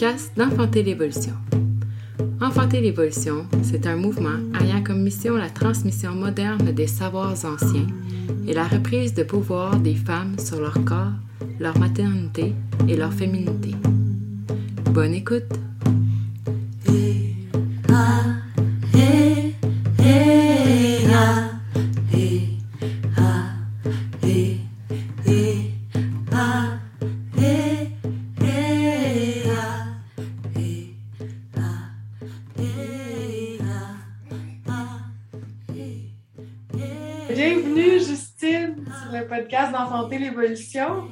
podcast d'Enfanter l'évolution. Enfanter l'évolution, c'est un mouvement ayant comme mission la transmission moderne des savoirs anciens et la reprise de pouvoir des femmes sur leur corps, leur maternité et leur féminité. Bonne écoute! d'Enfanter l'évolution.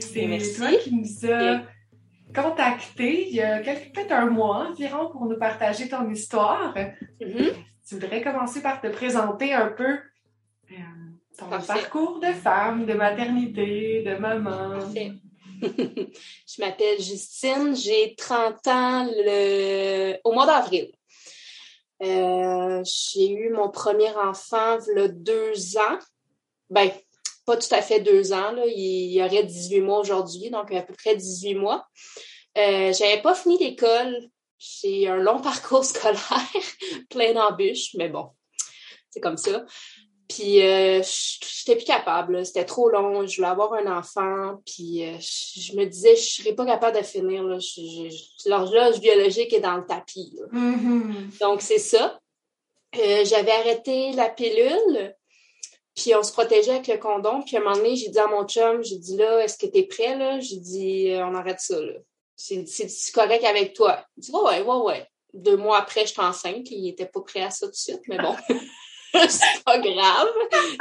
C'est Merci. toi qui nous a contacté il y a peut-être un mois environ pour nous partager ton histoire. Mhm. Tu voudrais commencer par te présenter un peu euh, ton Parfait. parcours de femme, de maternité, de maman. Parfait. je m'appelle Justine, j'ai 30 ans le... au mois d'avril. Euh, j'ai eu mon premier enfant il y a deux ans. Ben, pas tout à fait deux ans, là. il y aurait 18 mois aujourd'hui, donc à peu près 18 mois. Euh, j'avais pas fini l'école. J'ai un long parcours scolaire, plein d'embûches, mais bon, c'est comme ça. Puis euh, j'étais plus capable, c'était trop long, je voulais avoir un enfant, puis euh, je me disais je serais pas capable de finir l'horloge biologique est dans le tapis. Mhm. Donc c'est ça. Euh, j'avais arrêté la pilule, puis on se protégeait avec le condom, puis à un moment donné, j'ai dit à mon chum, j'ai dit là, est-ce que t'es prêt là? J'ai dit euh, on arrête ça là. C'est correct avec toi. Il dit ouais ouais ouais ouais. Deux mois après, j'étais enceinte, il était pas prêt à ça tout de suite, mais bon. c'est pas grave.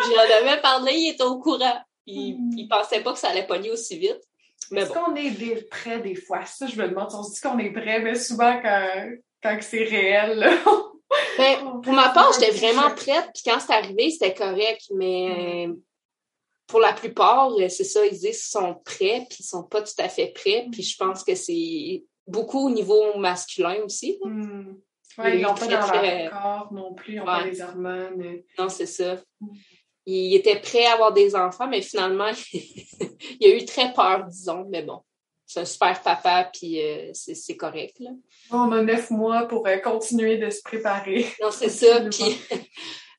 J'en avais parlé, il était au courant. Il, Mm. il pensait pas que ça allait pogner aussi vite. Mais Est-ce bon. qu'on est des- prêt des fois? Ça, je me demande. On se dit qu'on est prêt, mais souvent quand, quand c'est réel, là, Ben, pour ma part, j'étais vraiment prête. Puis quand c'est arrivé, c'était correct. Mais euh, pour la plupart, euh, c'est ça, ils disent qu'ils sont prêts, puis ils sont pas tout à fait prêts. Puis je pense que c'est beaucoup au niveau masculin aussi. Ouais, y a ils n'ont pas dans très- leur corps non plus, ils n'ont pas les hormones. Non, c'est ça. Mm. Il était prêt à avoir des enfants, mais finalement, il a eu très peur, disons. Mais bon, c'est un super papa, puis euh, c'est c'est correct. Là. On a neuf mois pour euh, continuer de se préparer. Non, c'est ça. Puis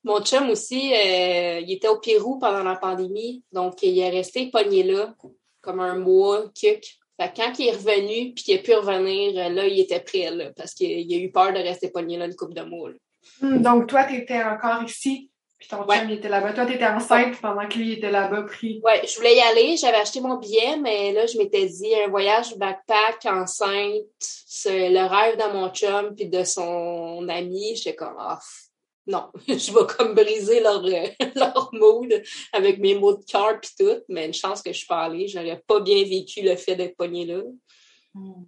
mon chum aussi, euh, il était au Pérou pendant la pandémie, donc il est resté pogné là comme un mois, kick. Fait quand il est revenu, puis qu'il a pu revenir, là, il était prêt, là, parce qu'il a eu peur de rester pogné là une couple de mois. là. Hmm, Donc, toi, tu étais encore ici, puis ton Ouais. chum il était là-bas. Toi, tu étais enceinte pendant que lui il était là-bas pris. Ouais, je voulais y aller, j'avais acheté mon billet, mais là, je m'étais dit, un voyage backpack, enceinte, c'est le rêve de mon chum, puis de son ami, j'étais comme, pff, non, je vais comme briser leur, euh, leur mood avec mes mots de cœur puis tout, mais une chance que je suis pas allée, j'aurais pas bien vécu le fait d'être pogné là. Hmm.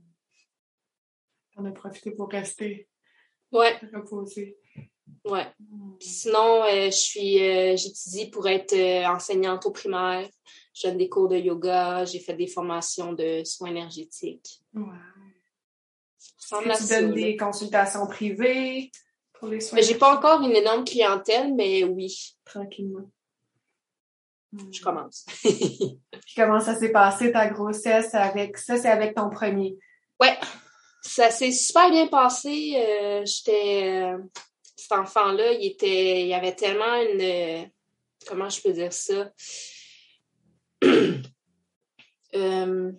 On a profité pour rester Ouais, reposé. Ouais. Puis sinon, euh, je suis, euh, j'étudie pour être euh, enseignante au primaire. Je donne des cours de yoga, j'ai fait des formations de soins énergétiques. Ça à Tu ça, donnes là. des consultations privées pour les soins Mais j'ai pas encore une énorme clientèle, mais oui, tranquillement. Je commence. Puis comment ça s'est passé ta grossesse avec ça, c'est avec ton premier? ouais, ça s'est super bien passé. Euh, J'étais cet enfant-là, il était, il y avait tellement une, euh, comment je peux dire ça? Euh,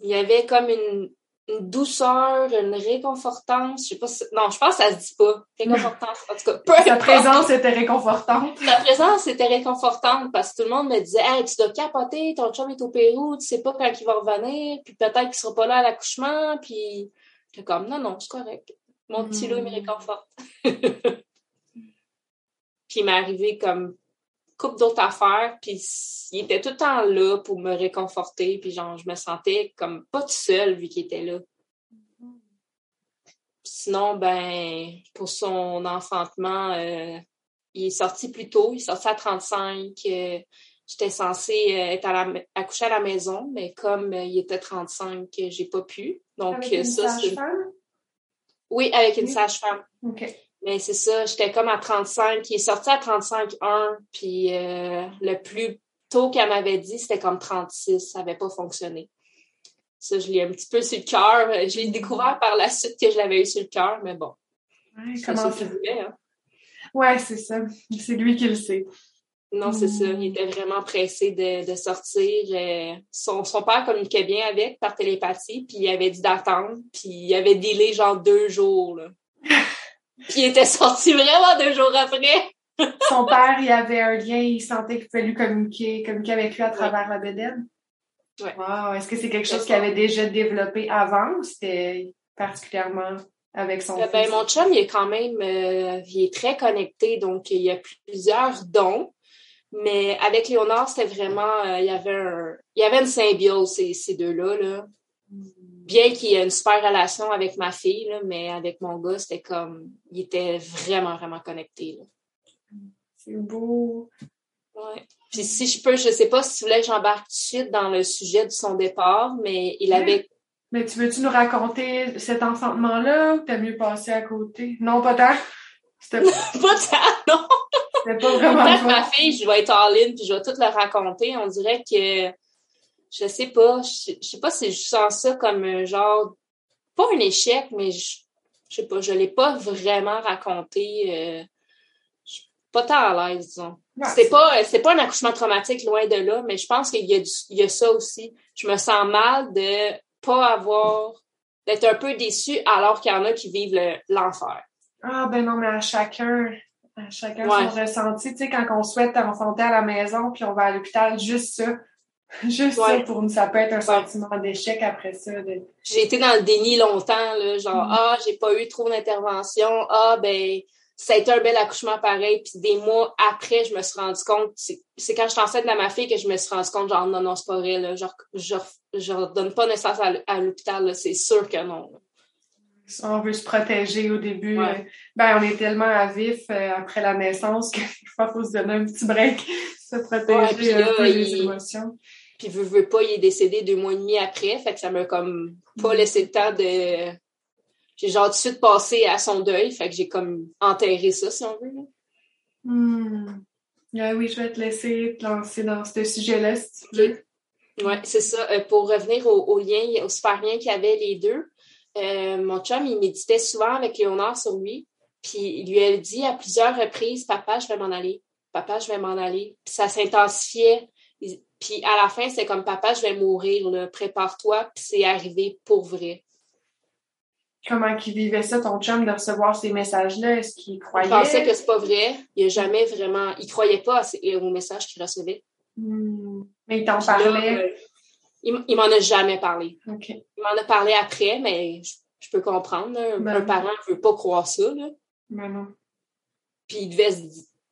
il y avait comme une, une douceur, une réconfortance. Je sais pas si- non, je pense que ça se dit pas. Réconfortance, en tout cas. peu Sa présence était réconfortante. La présence était réconfortante parce que tout le monde me disait Hey, tu dois capoter, ton chum est au Pérou, tu sais pas quand il va revenir, puis peut-être qu'il sera pas là à l'accouchement, puis j'étais comme non, non, c'est correct. Mon petit loup il me Mm. réconforte. puis il m'est arrivé comme couple d'autres affaires, puis il était tout le temps là pour me réconforter, puis genre je me sentais comme pas toute seule vu qu'il était là. Sinon, ben, pour son enfantement, euh, il est sorti plus tôt, il est sorti à 35. euh, J'étais censée euh, être à la, accoucher à la maison, mais comme euh, il était 35, euh, j'ai pas pu. Donc, Avec une ça, c'est. Oui, avec une sage-femme. OK. Mais c'est ça, j'étais comme à 35. Il est sorti à 35-1, puis euh, le plus tôt qu'elle m'avait dit, c'était comme 36. Ça n'avait pas fonctionné. ça, je l'ai un petit peu sur le cœur. Je l'ai découvert par la suite que je l'avais eu sur le cœur, mais bon. Ouais, comment ça? Hein? Ouais, c'est ça. C'est lui qui le sait. Non, c'est ça. Il était vraiment pressé de, sortir. Euh, son, son, père communiquait bien avec par télépathie, puis il avait dit d'attendre, puis il avait délai genre deux jours. Là. puis il était sorti vraiment deux jours après. son père, il avait un lien, il sentait qu'il pouvait lui communiquer, communiquer avec lui à travers la bédaine. Ouais. Wow. Est-ce que c'est quelque chose qu'il avait déjà développé avant ou c'était particulièrement avec son euh, ben, Mon chum, il est quand même euh, il est très connecté, donc il y a plusieurs dons. Mais avec Léonard, c'était vraiment, euh, il y avait un, il y avait une symbiose, ces, ces deux-là, là. Bien qu'il y ait une super relation avec ma fille, là, mais avec mon gars, c'était comme, il était vraiment, vraiment connecté, C'est beau. Ouais. Puis si je peux, je sais pas si tu voulais que j'embarque tout de suite dans le sujet de son départ, mais il avait... Mais tu veux-tu nous raconter cet enchantement-là ou t'as mieux passé à côté? Non, pas tant. C'était pas... pas tant, non! Pas vraiment ma fille, je vais être en ligne puis je vais tout le raconter. On dirait que, je sais pas, je, sais pas si je sens ça comme un genre, pas un échec, mais je, je sais pas, je l'ai pas vraiment raconté. Euh, je suis pas tant à l'aise, disons. C'est pas, c'est pas un accouchement traumatique loin de là, mais je pense qu'il y a il y a ça aussi. Je me sens mal de pas avoir, d'être un peu déçue alors qu'il y en a qui vivent l'enfer. ah, ben non, mais à chacun, chacun son ressenti. Tu sais, quand on souhaite enfanter à la maison puis on va à l'hôpital, juste ça. Juste ça, pour nous, ça peut être un sentiment d'échec après ça. J'ai été dans le déni longtemps, là, genre, mm. ah, j'ai pas eu trop d'intervention, ah, ben, ça a été un bel accouchement pareil. Puis des mois après, je me suis rendu compte, c'est quand je suis enceinte de ma fille que je me suis rendu compte, genre, non, non, c'est pas vrai, là. Genre, je, je donne pas naissance à, l'hôpital, c'est sûr que non. On veut se protéger au début. Ben, on est tellement à vif euh, après la naissance qu'il faut se donner un petit break, se protéger un peu les émotions. Puis, veut, veut pas, il est décédé deux mois et demi après, fait que ça m'a comme pas mm. laissé le temps de j'ai genre tout de suite passé à son deuil, fait que j'ai comme enterré ça, si on veut. Hmm. oui, je vais te laisser te lancer dans ce sujet-là, si tu veux. Oui, c'est ça. Euh, pour revenir au, lien, au super lien qu'il y avait les deux, euh, mon chum, il méditait souvent avec Léonard sur lui, puis il lui a dit à plusieurs reprises, Papa, je vais m'en aller. Papa, je vais m'en aller. Puis ça s'intensifiait. Puis à la fin, c'est comme Papa, je vais mourir, prépare-toi, puis c'est arrivé pour vrai comment il vivait ça, ton chum, de recevoir ces messages-là? Est-ce qu'il croyait? Il pensait que c'est pas vrai. Il a jamais vraiment... Il croyait pas aux messages qu'il recevait. Hmm. Mais il t'en parlait? Euh, il, m'en a jamais parlé. Il m'en a parlé après, mais je, peux comprendre. Un ben parent ne veut pas croire ça. Là. Ben non. Puis il devait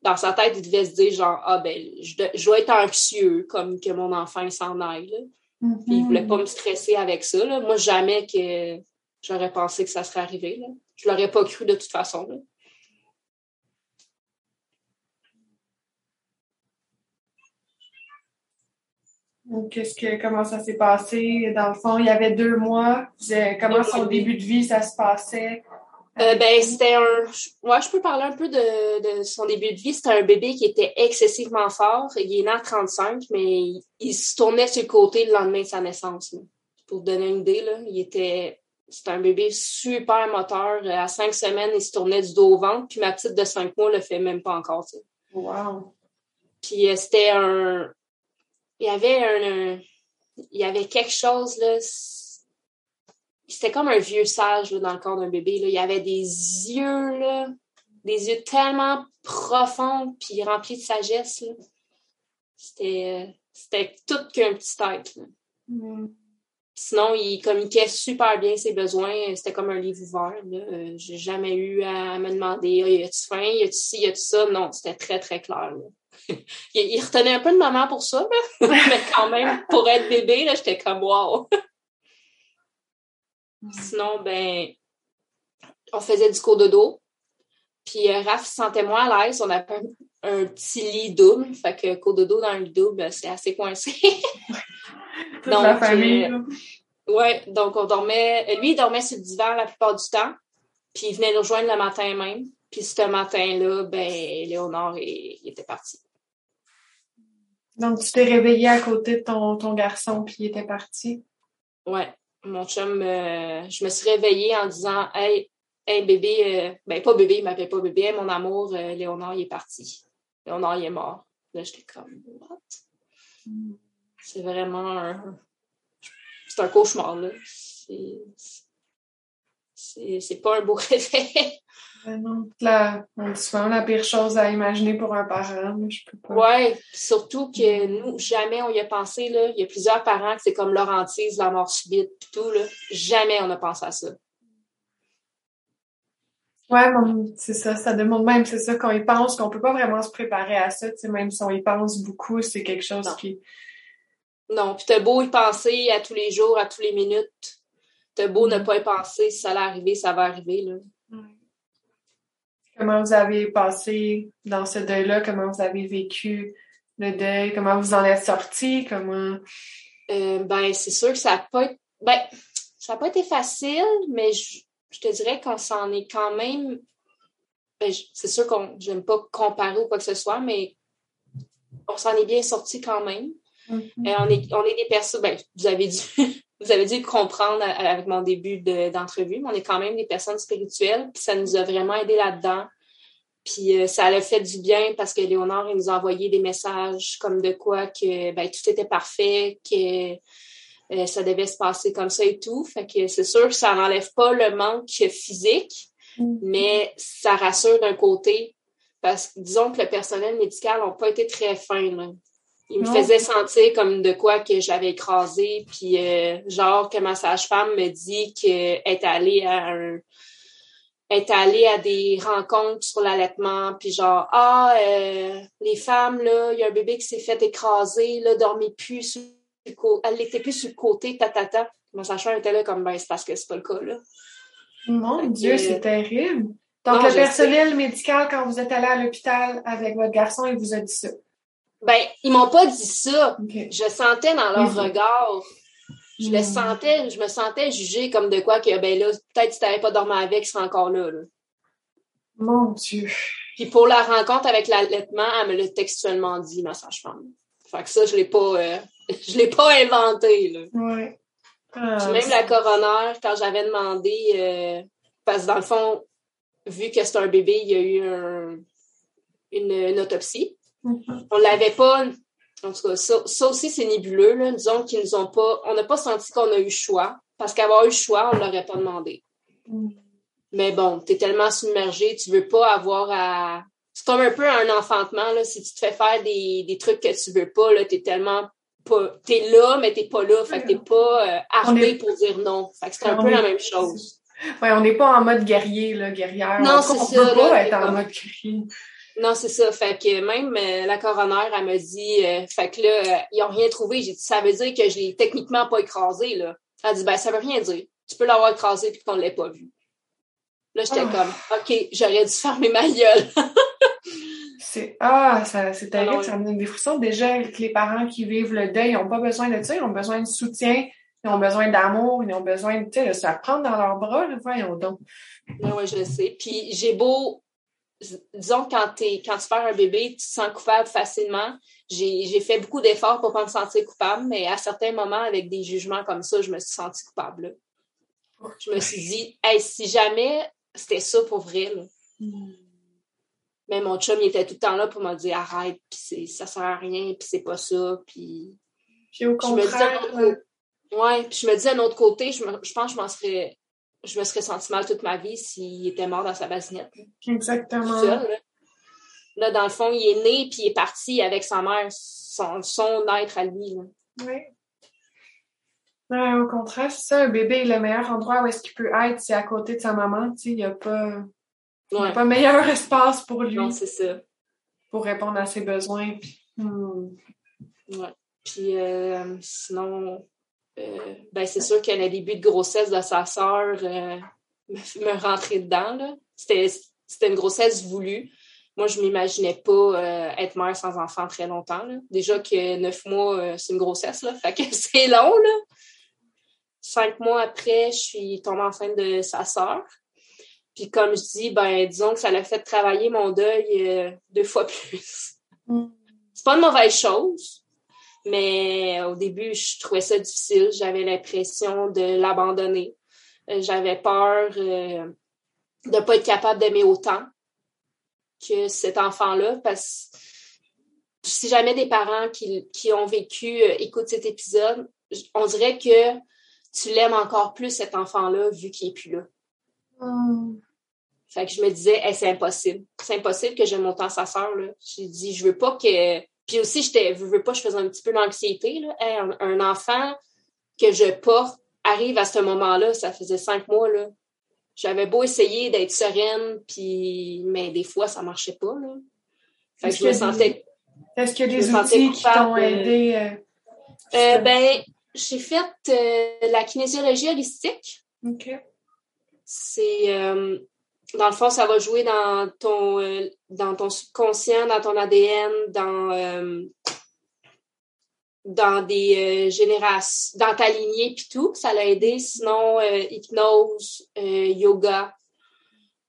dans sa tête, il devait se dire genre Ah ben, je, dois être anxieux comme que mon enfant s'en aille. Puis il voulait mm-hmm. pas me stresser avec ça. Là. Moi, jamais que j'aurais pensé que ça serait arrivé. Là. Je l'aurais pas cru de toute façon. Qu'est-ce que, comment ça s'est passé? Dans le fond, il y avait deux mois. Comment son début de vie, ça se passait? Euh, ben, c'était un. Moi, je peux parler un peu de, son début de vie. C'était un bébé qui était excessivement fort. Il est né à 35, mais il, se tournait sur le côté le lendemain de sa naissance. Pour te donner une idée, là, il était c'est un bébé super moteur. À cinq semaines, il se tournait du dos au ventre. Puis ma petite de cinq mois le fait même pas encore. Wow. Puis euh, c'était un. Il y avait un, Il y avait quelque chose, là. C'était comme un vieux sage dans le corps d'un bébé. Là. Il y avait des yeux, là. Des yeux tellement profonds puis remplis de sagesse. C'était. C'était tout qu'un petit tête. Mm. Sinon, il communiquait super bien ses besoins. C'était comme un livre ouvert. Euh, j'ai jamais eu à me demander ah, y a-tu faim, y a-tu ci, y a-tu ça? Non, c'était très, très clair. Il, retenait un peu de maman pour ça, mais quand même, pour être bébé, j'étais comme wow. Sinon, ben, on faisait du cours de dos. Puis euh, Raph se sentait moins à l'aise. On avait un, petit lit double. Fait que cours de dos dans le lit double, c'est assez coincé. donc, la famille. Euh, ouais, donc on dormait. Lui, il dormait sur le divan la plupart du temps. Puis il venait nous rejoindre le matin même. Puis ce matin-là, ben, Léonard, il, était parti. Donc, tu t'es réveillé à côté de ton, ton garçon, puis il était parti? Ouais. Mon chum, euh, je me suis réveillée en disant Hey, hey bébé, euh, ben pas bébé, il m'appelle pas bébé, mon amour, euh, Léonard, il est parti. Léonard, il est mort. Là, j'étais comme What? C'est vraiment un. C'est un cauchemar, là. C'est pas un beau réveil. Non, la, souvent la pire chose à imaginer pour un parent, mais je peux pas. Oui, surtout que nous, jamais on y a pensé, là. Il y a plusieurs parents que c'est comme leur hantise, la mort subite, tout, là. Jamais on a pensé à ça. Ouais, c'est ça, ça demande même, c'est ça, qu'on y pense, qu'on peut pas vraiment se préparer à ça, même si on y pense beaucoup, c'est quelque chose qui... Non, puis t'as beau y penser à tous les jours, à tous les minutes, t'as beau ne mm. pas y penser, si ça allait arriver, ça va arriver, là. Comment vous avez passé dans ce deuil-là? Comment vous avez vécu le deuil? Comment vous en êtes sorti? Comment... Euh, ben, c'est sûr que ça n'a pas été... Ben, ça pas été facile, mais je, te dirais qu'on s'en est quand même... Ben, c'est sûr qu'on n'aime pas comparer ou quoi que ce soit, mais on s'en est bien sorti quand même. Mm-hmm. on, est, on est des personnes... Ben, vous avez dû... vous avez dû comprendre avec mon début d'entrevue, mais on est quand même des personnes spirituelles, puis ça nous a vraiment aidé là-dedans. Puis euh, ça a fait du bien parce que Léonard il nous a envoyé des messages comme de quoi que ben, tout était parfait, que euh, ça devait se passer comme ça et tout. Fait que c'est sûr que ça n'enlève pas le manque physique, mm-hmm. mais ça rassure d'un côté. Parce que disons que le personnel médical n'a pas été très fin. Là. Il me faisait sentir comme de quoi que j'avais écrasé, puis euh, genre que ma sage-femme me dit qu'elle est allée à un est allée à des rencontres sur l'allaitement, puis genre ah euh, les femmes là, il y a un bébé qui s'est fait écraser, là dormait plus sur le côté, elle était plus sur le côté, tatata. Ta, ta. Ma sage-femme était là comme ben c'est parce que c'est pas le cas là. Mon Dieu, c'est terrible. Donc le personnel médical quand vous êtes allé à l'hôpital avec votre garçon, il vous a dit ça. Ben, ils m'ont pas dit ça. Je sentais dans leur regard. Je le hmm. sentais, je me sentais jugée comme de quoi que, ben là, peut-être si t'avais pas dormi avec, il serait encore là, Mon Dieu. Puis pour la rencontre avec l'allaitement, elle me l'a textuellement dit, ma sage-femme. Fait que ça, je l'ai pas, euh, je l'ai pas inventé, là. Ouais. Ah, même la coroner, quand j'avais demandé, euh, parce que dans le fond, vu que c'est un bébé, il y a eu une autopsie. On l'avait pas. En tout cas, ça, aussi, c'est nébuleux. Là. Disons qu'ils nous ont pas. On n'a pas senti qu'on a eu le choix. Parce qu'avoir eu le choix, on ne l'aurait pas demandé. Mm. Mais bon, tu es tellement submergé, tu veux pas avoir à. C'est comme un peu un enfantement, là. Si tu te fais faire des, des trucs que tu veux pas, là, t'es tellement pas. T'es là, mais t'es pas là. Fait que t'es pas euh, armé pour dire non. Fait que c'est un peu la même chose. Ouais, on n'est pas en mode guerrier, là, guerrière. Non, c'est ça. On peut pas être en mode guerrier. Non, c'est ça. Fait que même euh, la coroner, elle me dit, euh, fait que là, euh, ils ont rien trouvé. J'ai dit, ça veut dire que je l'ai techniquement pas écrasé, là. Elle dit, ben, ça veut rien dire. Tu peux l'avoir écrasé puis qu'on l'ait pas vu. Là, j'étais ah. comme, OK, j'aurais dû fermer ma gueule. c'est, ah, ça, c'est ah terrible, ça me donne des frissons. Déjà, les parents qui vivent le deuil, ils n'ont pas besoin de ça, ils ont besoin de soutien, ils ont besoin d'amour, ils ont besoin de, tu sais, ça prendre dans leurs bras, là, voyons donc. Oui, je sais. Puis j'ai beau disons, quand, quand tu perds un bébé, tu te sens coupable facilement. J'ai fait beaucoup d'efforts pour pas me sentir coupable, mais à certains moments, avec des jugements comme ça, je me suis sentie coupable. Je me suis dit, hey, si jamais c'était ça pour vrai, mais mon chum, il était tout le temps là pour me dire, arrête, puis ça sert à rien, puis c'est pas ça, puis... Puis au contraire... Je me ouais, puis je me dis, d'un autre côté, je, je pense que je m'en serais je me serais senti mal toute ma vie s'il était mort dans sa basinette. Exactement. là. dans le fond, il est né puis il est parti avec sa mère, son, son être à lui. Oui. au contraire, c'est ça, un bébé, le meilleur endroit où est-ce qu'il peut être, c'est à côté de sa maman. Il n'y a pas. Ouais. pas meilleur espace pour lui. Non, c'est ça. Pour répondre à ses besoins. Puis, hmm. ouais. Puis euh, sinon, ben c'est sûr que le début de grossesse de sa sœur euh, me, rentrait dedans. C'était une grossesse voulue. Moi, je m'imaginais pas euh, être mère sans enfant très longtemps. Déjà que neuf mois, c'est une grossesse, là. Fait que c'est long, là. Cinq mois après, je suis tombée enceinte de sa sœur. Puis comme je dis, ben disons que ça l'a fait travailler mon deuil deux fois plus. Mm. C'est pas une mauvaise chose Mais au début, je trouvais ça difficile. J'avais l'impression de l'abandonner. Euh, j'avais peur euh, de ne pas être capable d'aimer autant que cet enfant-là parce que si jamais des parents qui, qui ont vécu euh, écoutent cet épisode, on dirait que tu l'aimes encore plus cet enfant-là vu qu'il n'est plus là. Hmm. Fait que je me disais, c'est impossible. C'est impossible que j'aime autant sa sœur. J'ai dit, je veux pas que. Puis aussi, j'étais, je veux pas, je faisais un petit peu d'anxiété. un, un, enfant que je porte arrive à ce moment-là, ça faisait cinq mois. Là. J'avais beau essayer d'être sereine, puis mais des fois, ça marchait pas. Là. Fait que je me sentais. Est-ce qu'il y a des outils qui t'ont aidé? Euh, euh, ben, j'ai fait euh, la kinésiologie holistique. OK. C'est dans le fond, ça va jouer dans ton dans ton subconscient, dans ton ADN, dans dans des générations, dans ta lignée puis tout, ça l'a aidé. Sinon, hypnose, yoga,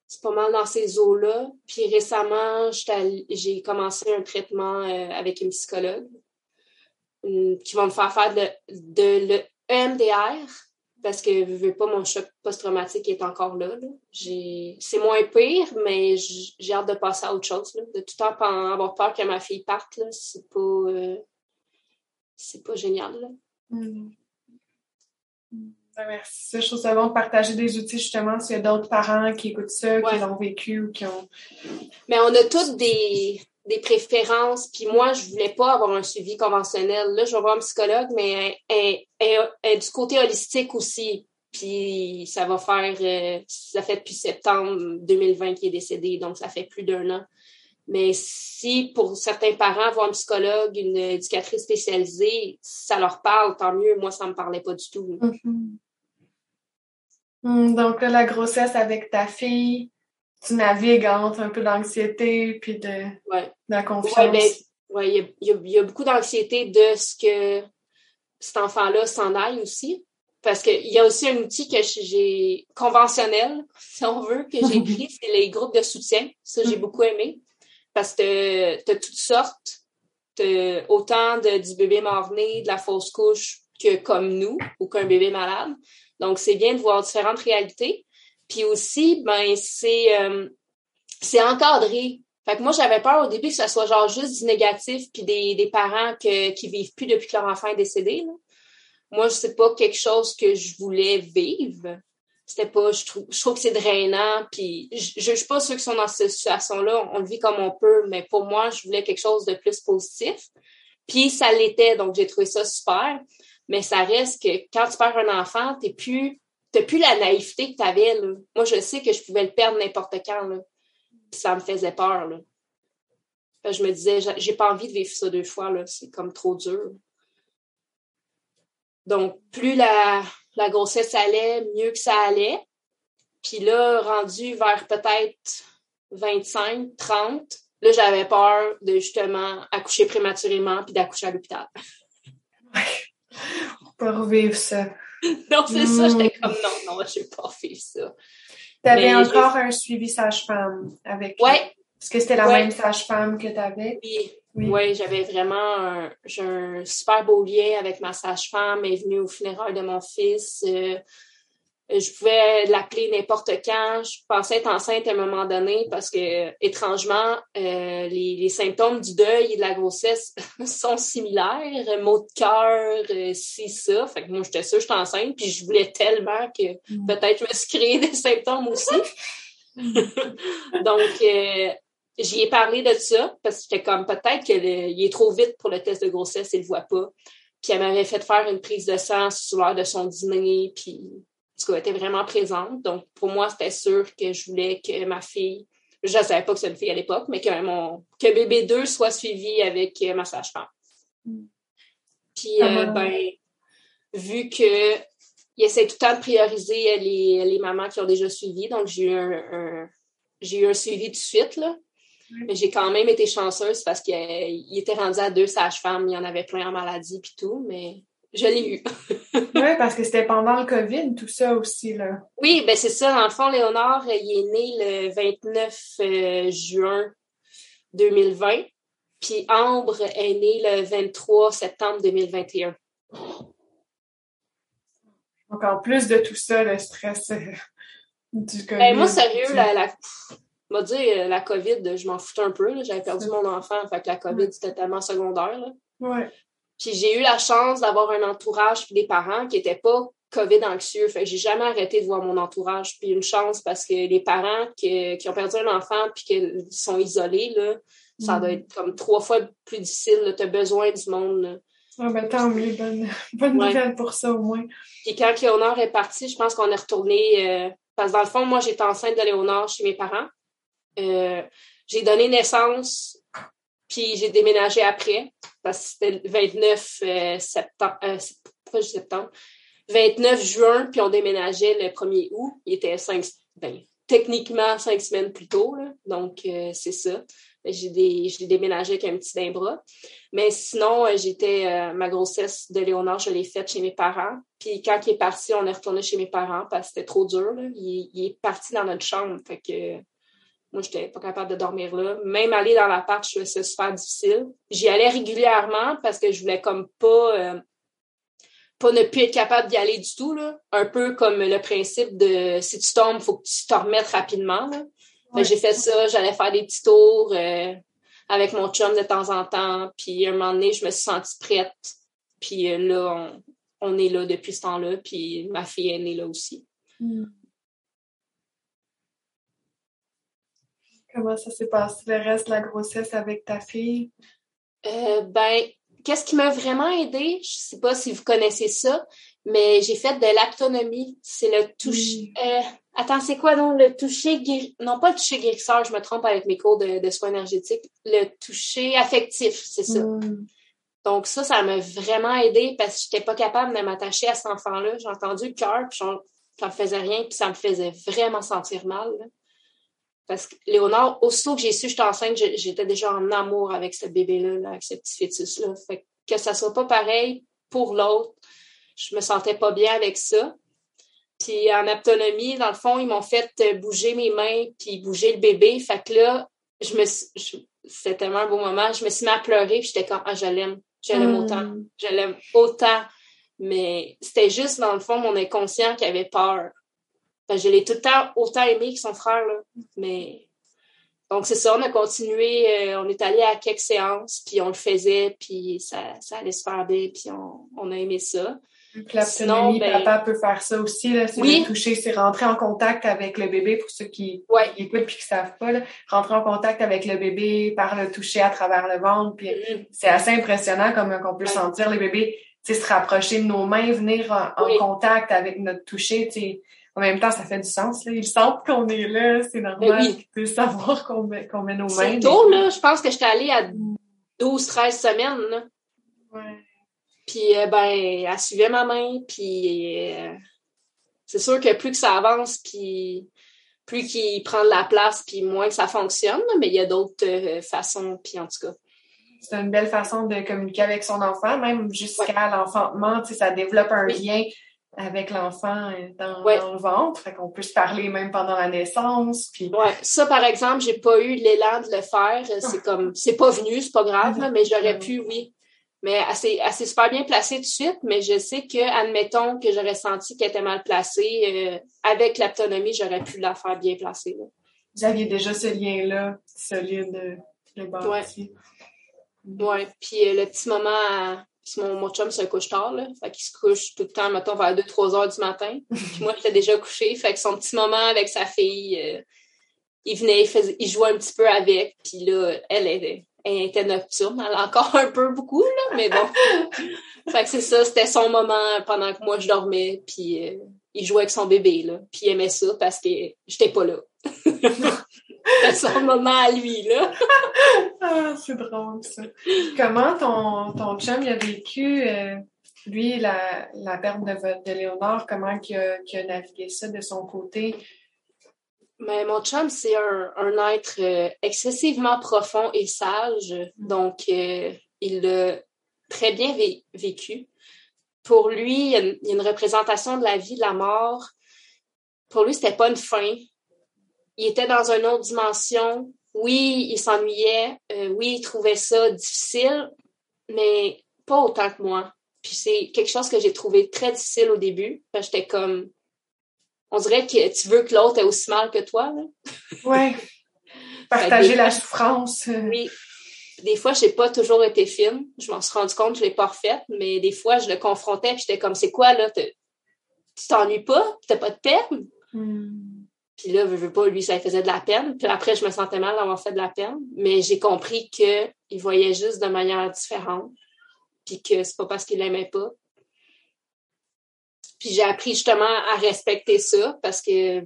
c'est pas mal dans ces eaux-là. Puis récemment, j'ai commencé un traitement avec une psychologue qui va me faire faire de, de le EMDR parce que je veux pas mon choc post-traumatique est encore là. C'est moins pire, mais j'ai hâte de passer à autre chose. De tout temps avoir peur que ma fille parte, c'est pas euh, c'est pas génial. Mm. Ben, merci. Je trouve ça bon de partager des outils justement s'il y a d'autres parents qui écoutent ça, qui l'ont vécu ou qui ont. Mais on a toutes des des préférences. Puis moi, je voulais pas avoir un suivi conventionnel. Là, je vais voir un psychologue, mais du côté holistique aussi. Puis ça va faire, euh, ça fait depuis septembre 2020 qu'il est décédé, donc ça fait plus d'un an. Mais si pour certains parents, voir un psychologue, une éducatrice spécialisée, ça leur parle, tant mieux. Moi, ça me parlait pas du tout. Mm-hmm. Mm, donc là, la grossesse avec ta fille, tu navigues entre un peu d'anxiété puis de, la confiance. Oui, ben, il y, a, beaucoup d'anxiété de ce que cet enfant-là s'en aille aussi. Parce qu'il y a aussi un outil que j'ai conventionnel, si on veut, que j'ai pris, c'est les groupes de soutien. Ça, j'ai mm. beaucoup aimé. Parce que tu as toutes sortes, autant de, du bébé mort-né, de la fausse couche, que comme nous, ou qu'un bébé malade. Donc, c'est bien de voir différentes réalités. Puis aussi, ben, c'est euh, c'est encadré. Fait que moi, j'avais peur au début que ce soit genre juste du négatif puis des, des parents que, qui vivent plus depuis que leur enfant est décédé. Là. Moi, c'est pas quelque chose que je voulais vivre. C'était pas, je trouve, je trouve que c'est drainant. Puis je, je, suis pas ceux qui sont dans cette situation-là. On le vit comme on peut, mais pour moi, je voulais quelque chose de plus positif. Puis ça l'était, donc j'ai trouvé ça super. Mais ça reste que quand tu perds un enfant, t'es plus t'as plus la naïveté que tu avais. Moi, je sais que je pouvais le perdre n'importe quand. Là. ça me faisait peur. Là. je me disais, j'ai pas envie de vivre ça deux fois. Là. C'est comme trop dur. Donc, plus la, grossesse allait, mieux que ça allait. Puis là, rendu vers peut-être 25, 30, là, j'avais peur de justement accoucher prématurément puis d'accoucher à l'hôpital. On peut revivre ça. non, c'est ça. J'étais comme, non, non, je vais pas faire ça. Tu avais encore un suivi sage-femme avec. Ouais. Est-ce que c'était la même sage-femme que tu avais? Oui. Oui, j'avais vraiment un, un, super beau lien avec ma sage-femme. Elle est venue au funérailles de mon fils. Euh, je pouvais l'appeler n'importe quand. Je pensais être enceinte à un moment donné parce que, étrangement, euh, les, les, symptômes du deuil et de la grossesse sont similaires. Maux de cœur, euh, c'est ça. Fait que moi, j'étais sûre que j'étais enceinte, puis je voulais tellement que mm. peut-être je me suis créé des symptômes aussi. Donc, euh, j'y ai parlé de ça parce que j'étais comme peut-être qu'il est trop vite pour le test de grossesse, il le voit pas. Puis elle m'avait fait faire une prise de sang sur l'heure de son dîner, puis en tout cas, était vraiment présente. Donc, pour moi, c'était sûr que je voulais que ma fille, je ne savais pas que c'était une fille à l'époque, mais que mon que bébé 2 soit suivi avec euh, ma sage-femme. Mm. Puis, euh, ah. ben, vu que il essaie tout le temps de prioriser les, les mamans qui ont déjà suivi, donc j'ai eu un, j'ai eu un suivi tout de suite, là. Mais j'ai quand même été chanceuse parce qu'il était rendu à deux sages-femmes, il y en avait plein en maladie puis tout, mais je l'ai eu. oui, parce que c'était pendant le COVID, tout ça aussi, là. Oui, ben c'est ça. Dans le fond, Léonard, il est né le 29 euh, juin 2020. Puis Ambre est née le 23 septembre 2021. Donc, en plus de tout ça, le stress euh, du COVID. Ben, moi, sérieux, la, la, m'a dit, euh, la COVID, je m'en foutais un peu. J'avais perdu mon enfant, fait que la COVID, c'était tellement secondaire. Là. Ouais. Puis j'ai eu la chance d'avoir un entourage puis des parents qui n'étaient pas COVID anxieux. Fait que j'ai jamais arrêté de voir mon entourage. Puis une chance parce que les parents qui, qui ont perdu un enfant puis qui sont isolés, là, ça doit mm. être comme trois fois plus difficile. Tu as besoin du monde. Ah ben tant mieux, bonne, bonne nouvelle pour ça au moins. Puis quand Léonard est parti, je pense qu'on est retourné euh, parce que dans le fond, moi j'étais enceinte de Léonard chez mes parents. Euh, j'ai donné naissance, puis j'ai déménagé après, parce que c'était le 29 euh, septembre, euh, septembre, 29 juin, puis on déménageait le 1er août. Il était cinq, ben, techniquement cinq semaines plus tôt, là. donc c'est ça. J'ai, des, déménagé avec un petit bain bras. Mais sinon, j'étais ma grossesse de Léonard, je l'ai faite chez mes parents. Puis quand il est parti, on est retourné chez mes parents parce que c'était trop dur. Il, est parti dans notre chambre. Moi, je n'étais pas capable de dormir là. Même aller dans l'appart, je trouvais ça super difficile. J'y allais régulièrement parce que je voulais comme pas, euh, pas ne plus être capable d'y aller du tout. Là. Un peu comme le principe de si tu tombes, il faut que tu te remettes rapidement. J'ai fait ça, j'allais faire des petits tours euh, avec mon chum de temps en temps. Puis un moment donné, je me suis sentie prête. Puis euh, là, on, est là depuis ce temps-là. Puis ma fille est née là aussi. Mm. Comment ça s'est passé le reste de la grossesse avec ta fille? Euh, ben, qu'est-ce qui m'a vraiment aidé? Je sais pas si vous connaissez ça, mais j'ai fait de l'aptonomie. C'est le toucher. Euh, attends, c'est quoi donc le toucher Non, pas le toucher guérisseur, je me trompe avec mes cours de, soins énergétiques. Le toucher affectif, c'est ça. Donc ça, ça m'a vraiment aidé parce que j'étais pas capable de m'attacher à cet enfant-là. J'ai entendu le cœur, puis ça me faisait rien, puis ça me faisait vraiment sentir mal. Parce que Léonard, aussitôt que j'ai su que j'étais enceinte, j'étais déjà en amour avec ce bébé-là, avec ce petit fœtus-là. Fait que ça soit pas pareil pour l'autre, je me sentais pas bien avec ça. Puis en autonomie, dans le fond, ils m'ont fait bouger mes mains puis bouger le bébé. Fait que là, je me c'était tellement un beau moment. Je me suis mis à pleurer puis j'étais comme ah je l'aime, je l'aime hmm. autant, je l'aime autant. Mais c'était juste dans le fond mon inconscient qui avait peur. Ben, je l'ai tout le temps autant aimé que son frère. Là. Mais donc c'est ça, on a continué, euh, on est allé à quelques séances, puis on le faisait, puis ça, ça allait se faire bien, puis on, on a aimé ça. L'autonomie, ben, papa peut faire ça aussi, là, c'est oui. toucher, c'est rentrer en contact avec le bébé pour ceux qui, écoutent puis qui savent pas, là, rentrer en contact avec le bébé par le toucher à travers le ventre, puis mm-hmm. c'est assez impressionnant comme qu'on peut sentir les bébés, se rapprocher de nos mains, venir en, contact avec notre toucher, tu en même temps, ça fait du sens. Là. Ils sentent qu'on est là, c'est ben normal de savoir qu'on met, qu'on met nos mains. C'est tôt, là. Je pense que j'étais allée à 12-13 semaines. Là. Ouais. Puis, euh, ben, elle suivait ma main, puis euh, c'est sûr que plus que ça avance, puis plus qu'il prend de la place, puis moins que ça fonctionne, mais il y a d'autres euh, façons, puis en tout cas. C'est une belle façon de communiquer avec son enfant, même jusqu'à l'enfantement, tu sais, ça développe un lien avec l'enfant euh, dans, le ventre. Fait qu'on peut se parler même pendant la naissance. Puis... Ouais, ça, par exemple, j'ai pas eu l'élan de le faire. C'est comme, c'est pas venu, c'est pas grave, mais j'aurais pu, oui. Mais assez, assez super bien placé tout de suite, mais je sais que, admettons que j'aurais senti qu'elle était mal placée, euh, avec l'autonomie, j'aurais pu la faire bien placée. Vous aviez déjà ce lien-là, solide, le bâti. Ouais. ouais. Puis euh, le petit moment mon, mon chum se couche tard, là. Fait qu'il se couche tout le temps, mettons, vers 2-3 heures du matin. Puis moi, j'étais déjà couchée. Fait que son petit moment avec sa fille, euh, il venait, il, faisait, il jouait un petit peu avec. Puis là, elle, elle, elle était nocturne. Elle a encore un peu beaucoup, là, mais bon. fait que c'est ça, c'était son moment pendant que moi, je dormais. Puis euh, il jouait avec son bébé, là. Puis il aimait ça parce que j'étais pas là. Son moment à lui, là. ah, c'est drôle, ça. Comment ton, ton chum il a vécu, euh, lui, la, la perte de, de Léonore, comment il a, a navigué ça de son côté? Mais mon chum, c'est un, un, être euh, excessivement profond et sage, donc euh, il l'a très bien vécu. Pour lui, il y, a une, il y, a une, représentation de la vie, de la mort. Pour lui, c'était pas une fin, il était dans une autre dimension oui, il s'ennuyait, euh, oui, il trouvait ça difficile, mais pas autant que moi. Puis c'est quelque chose que j'ai trouvé très difficile au début. J'étais comme, on dirait que tu veux que l'autre ait aussi mal que toi. Ouais. Partager la souffrance. Oui. Des fois, j'ai pas toujours été fine. Je m'en suis rendu compte, je l'ai pas refaite, mais des fois, je le confrontais, puis j'étais comme, c'est quoi, là? Tu t'ennuies pas? T'as pas de peine? Hmm. Puis là, je veux pas, lui, ça faisait de la peine. Puis après, je me sentais mal d'avoir fait de la peine. Mais j'ai compris qu'il voyait juste de manière différente. Puis que c'est pas parce qu'il l'aimait pas. Puis j'ai appris justement à respecter ça parce que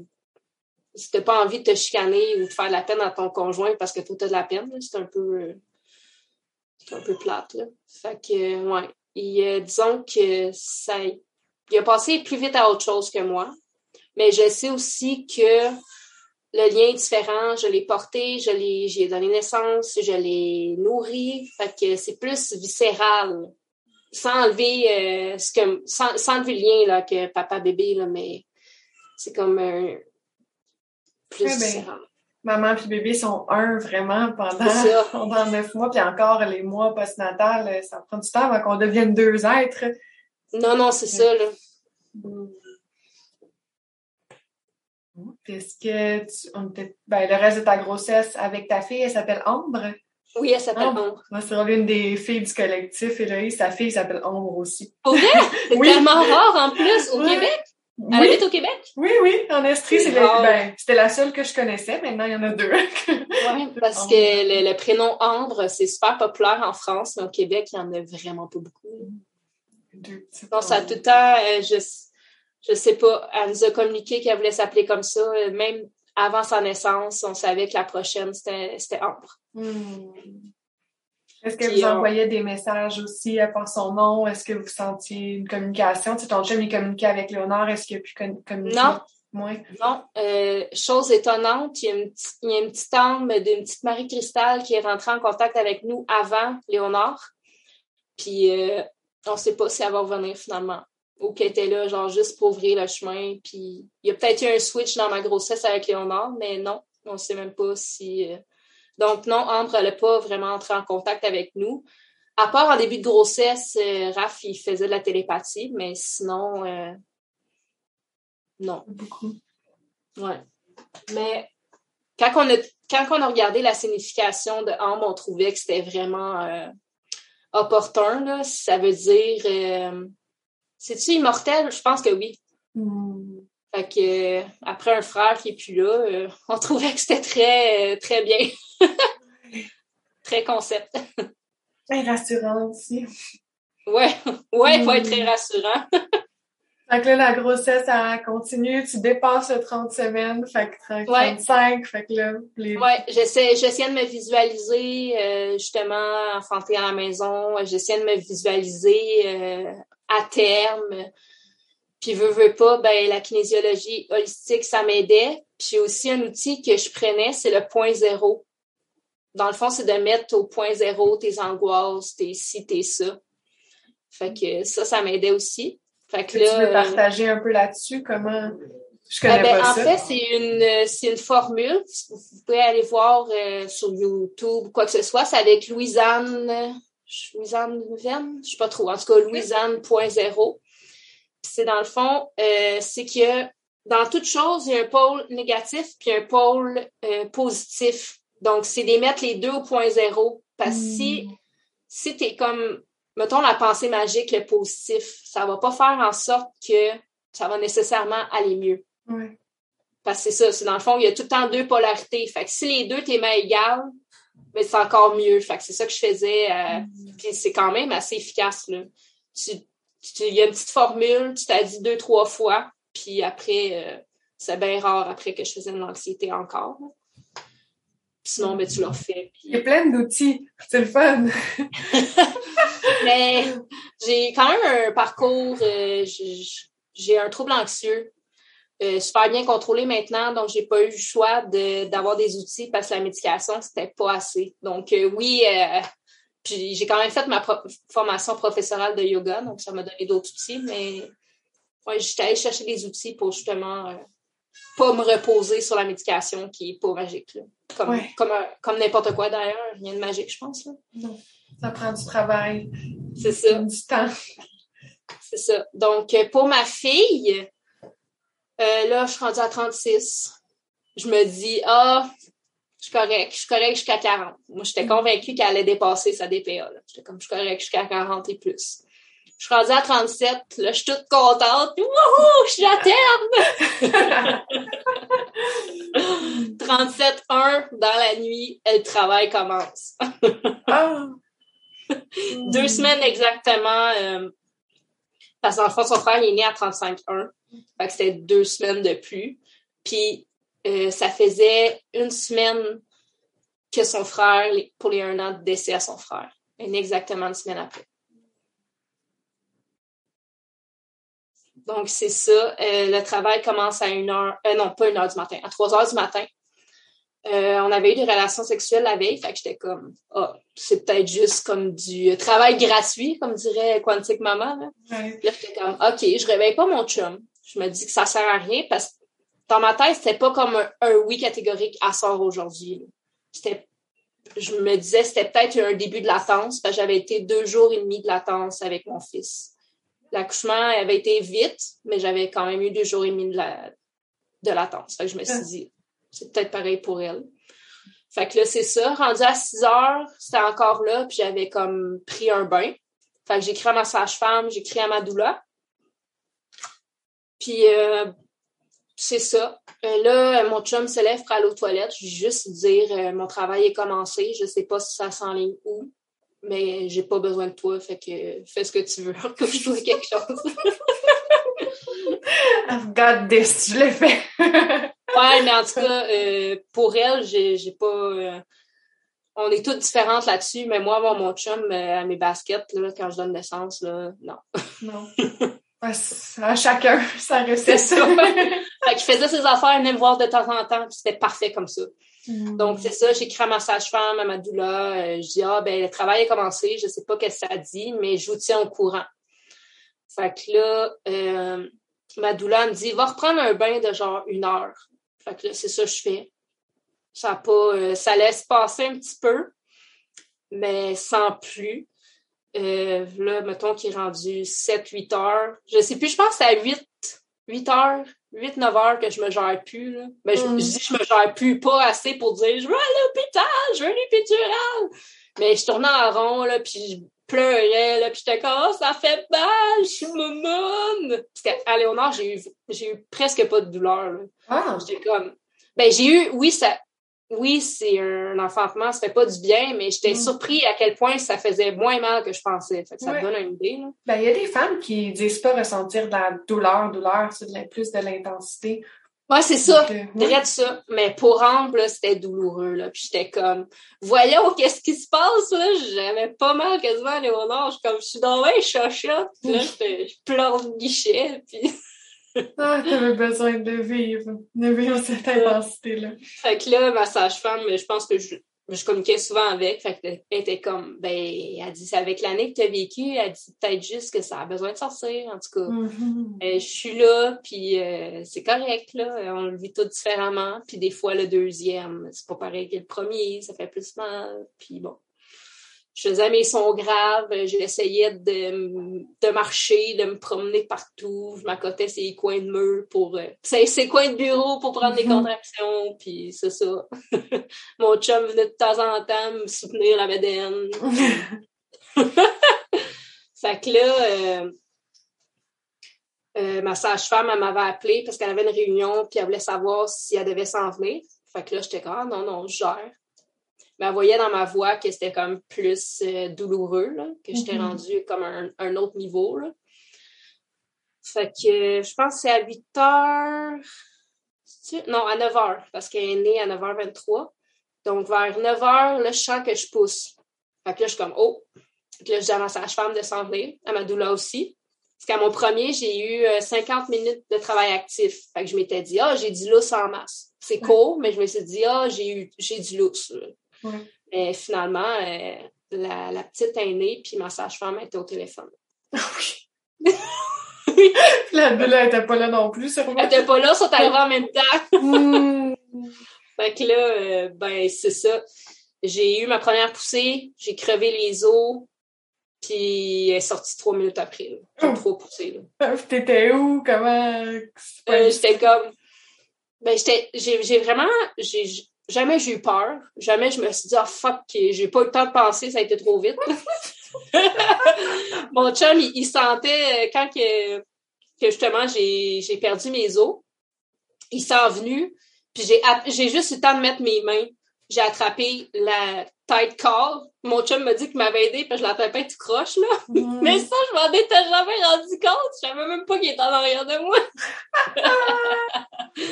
si t'as pas envie de te chicaner ou de faire de la peine à ton conjoint parce que toi, t'as de la peine, c'est un peu c'est un peu plate, là. Fait que, ouais. Et, disons que ça, il a passé plus vite à autre chose que moi. Mais je sais aussi que le lien est différent. Je l'ai porté, je l'ai, j'ai donné naissance, je l'ai nourri. Fait que c'est plus viscéral. Sans enlever euh, ce que, sans, sans, enlever le lien là, que papa-bébé, là, mais c'est comme un plus viscéral. Maman et bébé sont un vraiment pendant, pendant neuf mois, puis encore les mois post-natal, ça prend du temps avant qu'on devienne deux êtres. Non, non, c'est ça, là. Mm. Est-ce que tu, on était, ben, le reste de ta grossesse avec ta fille, elle s'appelle Ambre? Oui, elle s'appelle Ambre. Moi, c'est l'une des filles du collectif. Héloïse, sa fille s'appelle Ambre aussi. Pour vrai? C'est tellement rare en plus au Québec? Elle oui. habite au Québec? Oui, oui, en Estrie, c'est ben, c'était la seule que je connaissais. Maintenant, il y en a deux. oui, parce que le, prénom Ambre, c'est super populaire en France, mais au Québec, il n'y en a vraiment pas beaucoup. Deux non, ça a tout le temps, euh, je, je sais pas, elle nous a communiqué qu'elle voulait s'appeler comme ça. Euh, même avant sa naissance, on savait que la prochaine, c'était Ambre. Hmm. Est-ce que vous envoyez des messages aussi par son nom? Est-ce que vous sentiez une communication? Tu sais, ton chum, il communiquait avec Léonard. Est-ce qu'il a pu communiquer? Non. Non. Euh, chose étonnante, il y a une, il y a une petite âme d'une petite Marie-Cristal qui est rentrée en contact avec nous avant Léonard. Puis, euh, on ne sait pas si elle va revenir finalement ou qu'elle était là, genre, juste pour ouvrir le chemin. Puis il y a peut-être eu un switch dans ma grossesse avec Léonard, mais non, on ne sait même pas si. Euh, donc, non, Ambre, elle n'a pas vraiment entré en contact avec nous. À part en début de grossesse, euh, Raph, il faisait de la télépathie, mais sinon, euh, non. Beaucoup. Ouais. Mais quand on, a, quand on a regardé la signification de Ambre, on trouvait que c'était vraiment opportun. Là. Ça veut dire c'est-tu immortel? Je pense que oui. Hmm. Fait que, après un frère qui est plus là, euh, on trouvait que c'était très, très bien. très concept. Très rassurant aussi. Ouais, ouais, il faut être très hmm. rassurant. fait que là, la grossesse, elle continue, tu dépasses le 30 semaines, fait que 35, fait que là... Les... Ouais, j'essaie, j'essaie de me visualiser, euh, justement, enfanter à la maison, j'essaie de me visualiser euh, à terme. Puis veux, veux pas, ben la kinésiologie holistique, ça m'aidait. Puis aussi un outil que je prenais, c'est le point zéro. Dans le fond, c'est de mettre au point zéro tes angoisses, tes ci, tes ça. Fait que ça, ça m'aidait aussi. Fait que, là, tu veux partager un peu là-dessus? Comment... Je connais ah, ben, pas en fait, c'est une, c'est une formule. Vous pouvez aller voir euh, sur YouTube, quoi que ce soit. C'est avec Louisanne Louisanne Venn, je sais pas trop, en tout cas Louisanne.0. C'est dans le fond, euh, c'est que dans toute chose, il y a un pôle négatif puis un pôle euh, positif. Donc, c'est d'émettre les deux au point zéro. Parce que si, hmm. si tu es comme, mettons, la pensée magique, le positif, ça va pas faire en sorte que ça va nécessairement aller mieux. Parce que c'est ça, c'est dans le fond, il y a tout le temps deux polarités. Fait que si les deux t'es égales, mais c'est encore mieux. Fait que c'est ça que je faisais. Euh, mm. Puis c'est quand même assez efficace. Là. Tu, il y a une petite formule, tu t'as dit deux, trois fois, puis après, euh, c'est bien rare après que je faisais de l'anxiété encore. Sinon, ben, tu l'as fait. Il y a plein d'outils. C'est le fun. mais j'ai quand même un parcours. Euh, j'ai un trouble anxieux. Euh, super bien contrôlé maintenant, donc j'ai pas eu le choix d'avoir des outils parce que la médication, c'était pas assez. Donc euh, oui, euh, puis j'ai quand même fait ma formation professionnelle de yoga, donc ça m'a donné d'autres outils, mais ouais, j'étais allée chercher des outils pour justement pas me reposer sur la médication qui est pas magique. Comme, comme, n'importe quoi d'ailleurs, rien de magique, je pense. Non. Ça prend du travail. C'est ça. Du temps. C'est ça. Donc, pour ma fille, euh, là, je suis rendue à 36. Je me dis, ah, je suis correct, je suis correct jusqu'à 40. Moi, j'étais convaincue qu'elle allait dépasser sa DPA. J'étais comme, je suis correct jusqu'à 40 et plus. Je suis rendue à 37. Là, je suis toute contente. Wouhou! Je suis à terme! 37-1 dans la nuit, le travail commence. Ah! Deux semaines exactement. Euh, parce qu'en fait, son frère est né à 35-1. Fait que c'était deux semaines de plus. Puis euh, ça faisait une semaine que son frère, pour les un an, décès à son frère. Exactement une semaine après. Donc, c'est ça. Euh, le travail commence à une heure, euh, non, pas une heure du matin, à trois heures du matin. Euh, on avait eu des relations sexuelles la veille, fait que j'étais comme, ah, c'est peut-être juste comme du travail gratuit, comme dirait Quantique Maman. Là, là j'étais comme, OK, je réveille pas mon chum. Je me dis que ça sert à rien parce que dans ma tête, c'était pas comme un, oui catégorique à sort aujourd'hui. C'était, je me disais, c'était peut-être un début de latence, parce que j'avais été deux jours et demi de latence avec mon fils. L'accouchement avait été vite, mais j'avais quand même eu deux jours et demi de, la, de latence. Fait que je me suis dit, c'est peut-être pareil pour elle. Fait que là, c'est ça. Rendu à 6 heures, c'était encore là, puis j'avais comme pris un bain. Fait que j'ai écrit à ma sage-femme, j'ai écrit à ma doula. Puis euh, c'est ça. Euh, là, mon chum se lève pour aller aux toilettes. Je vais juste dire euh, mon travail est commencé. Je sais pas si ça s'enligne où mais j'ai pas besoin de toi, fait que fais ce que tu veux, que je trouve quelque chose. I've got this, je l'ai fait. ouais, mais en tout cas, euh, pour elle, j'ai, j'ai pas. Euh, on est toutes différentes là-dessus, mais moi, mon chum, euh, à mes baskets, là, quand je donne naissance, là, non. Non. À chacun, ça restait ça. fait qu'il faisait ses affaires, il venait me voir de temps en temps, puis c'était parfait comme ça. Mm. Donc, c'est ça, j'écris à ma sage-femme, à ma doula, euh, je dis, ah, ben, le travail a commencé, je sais pas ce que ça dit, mais je vous tiens au courant. Fait que là, euh, ma doula me dit, va reprendre un bain de genre une heure. Fait que là, c'est ça que je fais. Ça pas, euh, ça laisse passer un petit peu, mais sans plus. là, mettons qu'il est rendu 7-8 heures. Je sais plus, je pense à 8, 8 heures 8-9 heures que je me gère plus. Là. Ben, je, mm. je, dis je me gère plus pas assez pour dire je veux à l'hôpital, je veux une épidurale. Mais je tournais en rond, là, puis je pleurais, là, puis j'étais comme oh, ça fait mal, je suis. Parce qu'à Léonard, j'ai eu, j'ai eu presque pas de douleur. Là. Ah. J'étais comme. Ben, j'ai eu, oui, ça, oui, c'est un enfantement, ça fait pas du bien, mais j'étais mm. surpris à quel point ça faisait moins mal que je pensais. Fait ça donne une idée. Ben, il y a des femmes qui disent pas ressentir de la douleur, douleur, c'est plus de l'intensité. Ouais, c'est ça. Ça. Mais pour Ambre, c'était douloureux, là. Puis j'étais comme, voyons, qu'est-ce qui se passe, là? J'avais pas mal quasiment Léonard. Je suis comme, je suis dans un chachotte. Puis là, je pleure de guichet. Puis ah, t'avais besoin de vivre, de vivre cette intensité-là. Fait que là, ma sage-femme, je pense que je, je communiquais souvent avec, fait qu'elle était comme, ben, elle dit, c'est avec l'année que tu as vécu, elle dit peut-être juste que ça a besoin de sortir, en tout cas. Mm-hmm. Euh, je suis là, puis euh, c'est correct, là, on le vit tout différemment, puis des fois, le deuxième, c'est pas pareil que le premier, ça fait plus mal, puis bon je faisais mes sons graves, j'essayais de, de marcher, de me promener partout, je m'accotais ces coins de mur pour euh, ces, coins de bureau pour prendre des mm-hmm. contractions, puis c'est ça. Mon chum venait de temps en temps me soutenir la bédaine. fait que là, euh, euh, ma sage-femme, elle m'avait appelé parce qu'elle avait une réunion, puis elle voulait savoir si elle devait s'en venir. Fait que là, j'étais comme, ah, non, non, je gère mais elle voyait dans ma voix que c'était comme plus euh, douloureux, que j'étais mm-hmm. rendue comme un, un, autre niveau. Là. Fait que je pense que c'est à 8 heures. Non, à 9 heures, parce qu'elle est née à 9h23. Donc, vers 9 heures, là, je sens que je pousse. Fait que là, je suis comme, oh. Fait que là, je dis à ma sage-femme de s'en venir, à ma doula aussi. Parce qu'à mon premier, j'ai eu 50 euh, minutes de travail actif. Fait que je m'étais dit, ah, j'ai du lousse en masse. C'est court, mais je me suis dit, ah, j'ai eu, j'ai du lousse. Mais finalement, euh, la, la, petite est née, puis ma sage-femme était au téléphone. La bulle, elle était pas là non plus, sûrement. Elle était pas là, sont arrivés en même temps. Hmm. fait que là, euh, ben, c'est ça. J'ai eu ma première poussée, j'ai crevé les os, puis elle est sortie trois minutes après. Oh. trop poussé. Là. T'étais où? Comment? Euh, j'étais comme. Ben, j'étais. J'ai vraiment. J'ai jamais j'ai eu peur. Jamais je me suis dit, ah, oh, fuck, j'ai pas eu le temps de penser, ça a été trop vite. Mon chum, il, sentait, euh, quand que, que justement j'ai perdu mes os, il s'est venu, puis j'ai juste eu le temps de mettre mes mains. J'ai attrapé la tight call. Mon chum m'a dit qu'il m'avait aidé, puis je l'attrapais tout croche, là. Mm. Mais ça, je m'en étais jamais rendu compte. Je savais même pas qu'il était en arrière de moi.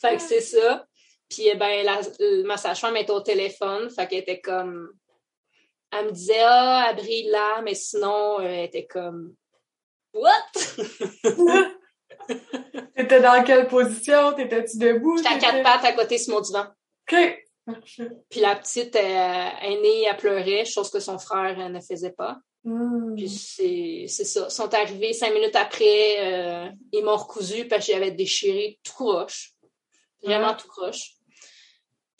fait que c'est ça. Puis, eh ben, la, ma sage-femme était au téléphone. Fait qu'elle était comme, elle me disait, ah, elle brille là, mais sinon, elle était comme, what? T'étais dans quelle position? T'étais-tu debout? J'étais à quatre pattes à côté sur mon divan. OK. Puis la petite aînée, elle pleurait, chose que son frère ne faisait pas. Hmm. Puis c'est ça. Ils sont arrivés cinq minutes après, euh, ils m'ont recousu parce que j'avais déchiré tout croche. Vraiment tout croche.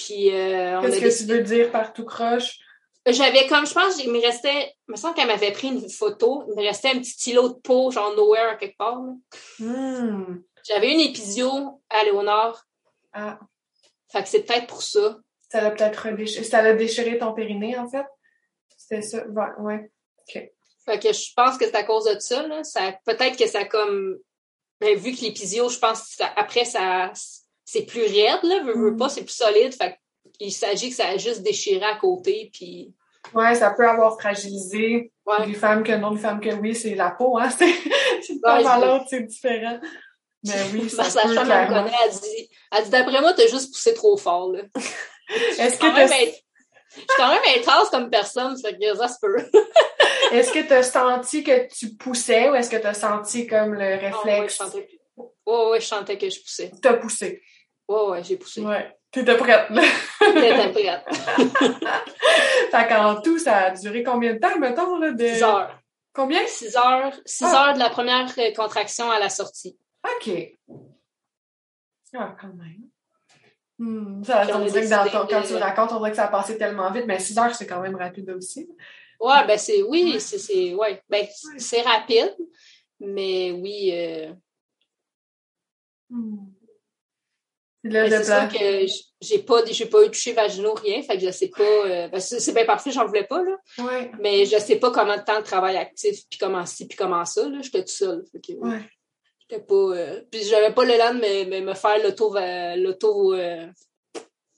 Puis euh, Qu'est-ce que tu veux dire par tout croche? J'avais comme, je pense, il me restait, il me semble qu'elle m'avait pris une photo, il me restait un petit stylo de peau, genre nowhere quelque part. Hmm. J'avais une épisio à Léonard. Ah. Fait que c'est peut-être pour ça. Ça l'a peut-être déchiré, ça l'a déchiré ton périnée, en fait? C'était ça? Ouais, ouais. OK. Fait que je pense que c'est à cause de ça, là. Ça, peut-être que ça comme, ben, vu que l'épisio, je pense que après, ça, c'est plus raide, là, veux, veux pas, c'est plus solide. Fait il s'agit que ça a juste déchiré à côté, puis... Ouais, ça peut avoir fragilisé les femmes que non, les femmes que oui, c'est la peau, hein, c'est ouais, l'autre, c'est différent. Mais oui, ça Ma sage-femme me connaît, elle dit, elle dit d'après moi, t'as juste poussé trop fort, là. Est-ce que t'as... Je suis quand même intense comme personne, ça fait que ça se peut. est-ce que t'as senti que tu poussais ou est-ce que t'as senti comme le réflexe? Oh, ouais, je. Ouais, ouais, chantais que je poussais. T'as poussé. Ouais, ouais, j'ai poussé. Ouais. T'étais prête. T'étais prête. fait qu'en tout, ça a duré combien de temps, mettons, là? De... Six heures. Combien? Six heures. Six ah. heures de la première euh, contraction à la sortie. OK. Ah, quand même. Hmm, ça, on dirait que dans ton, quand tu le racontes, on dirait que ça a passé tellement vite, mais six heures, c'est quand même rapide aussi. Ouais, ben c'est, oui, c'est, ouais, ben c'est rapide, mais oui. Euh... Hmm. C'est sûr que j'ai pas, j'ai pas eu touché vaginaux, rien, fait que je sais pas, euh, c'est bien parfait, j'en voulais pas, là. Ouais. Mais je sais pas comment de temps de travail actif, puis comment ci, puis comment ça, là, j'étais toute seule. Fait que, ouais. J'étais pas, euh, puis j'avais pas le temps de me, me, faire l'auto, l'auto, euh,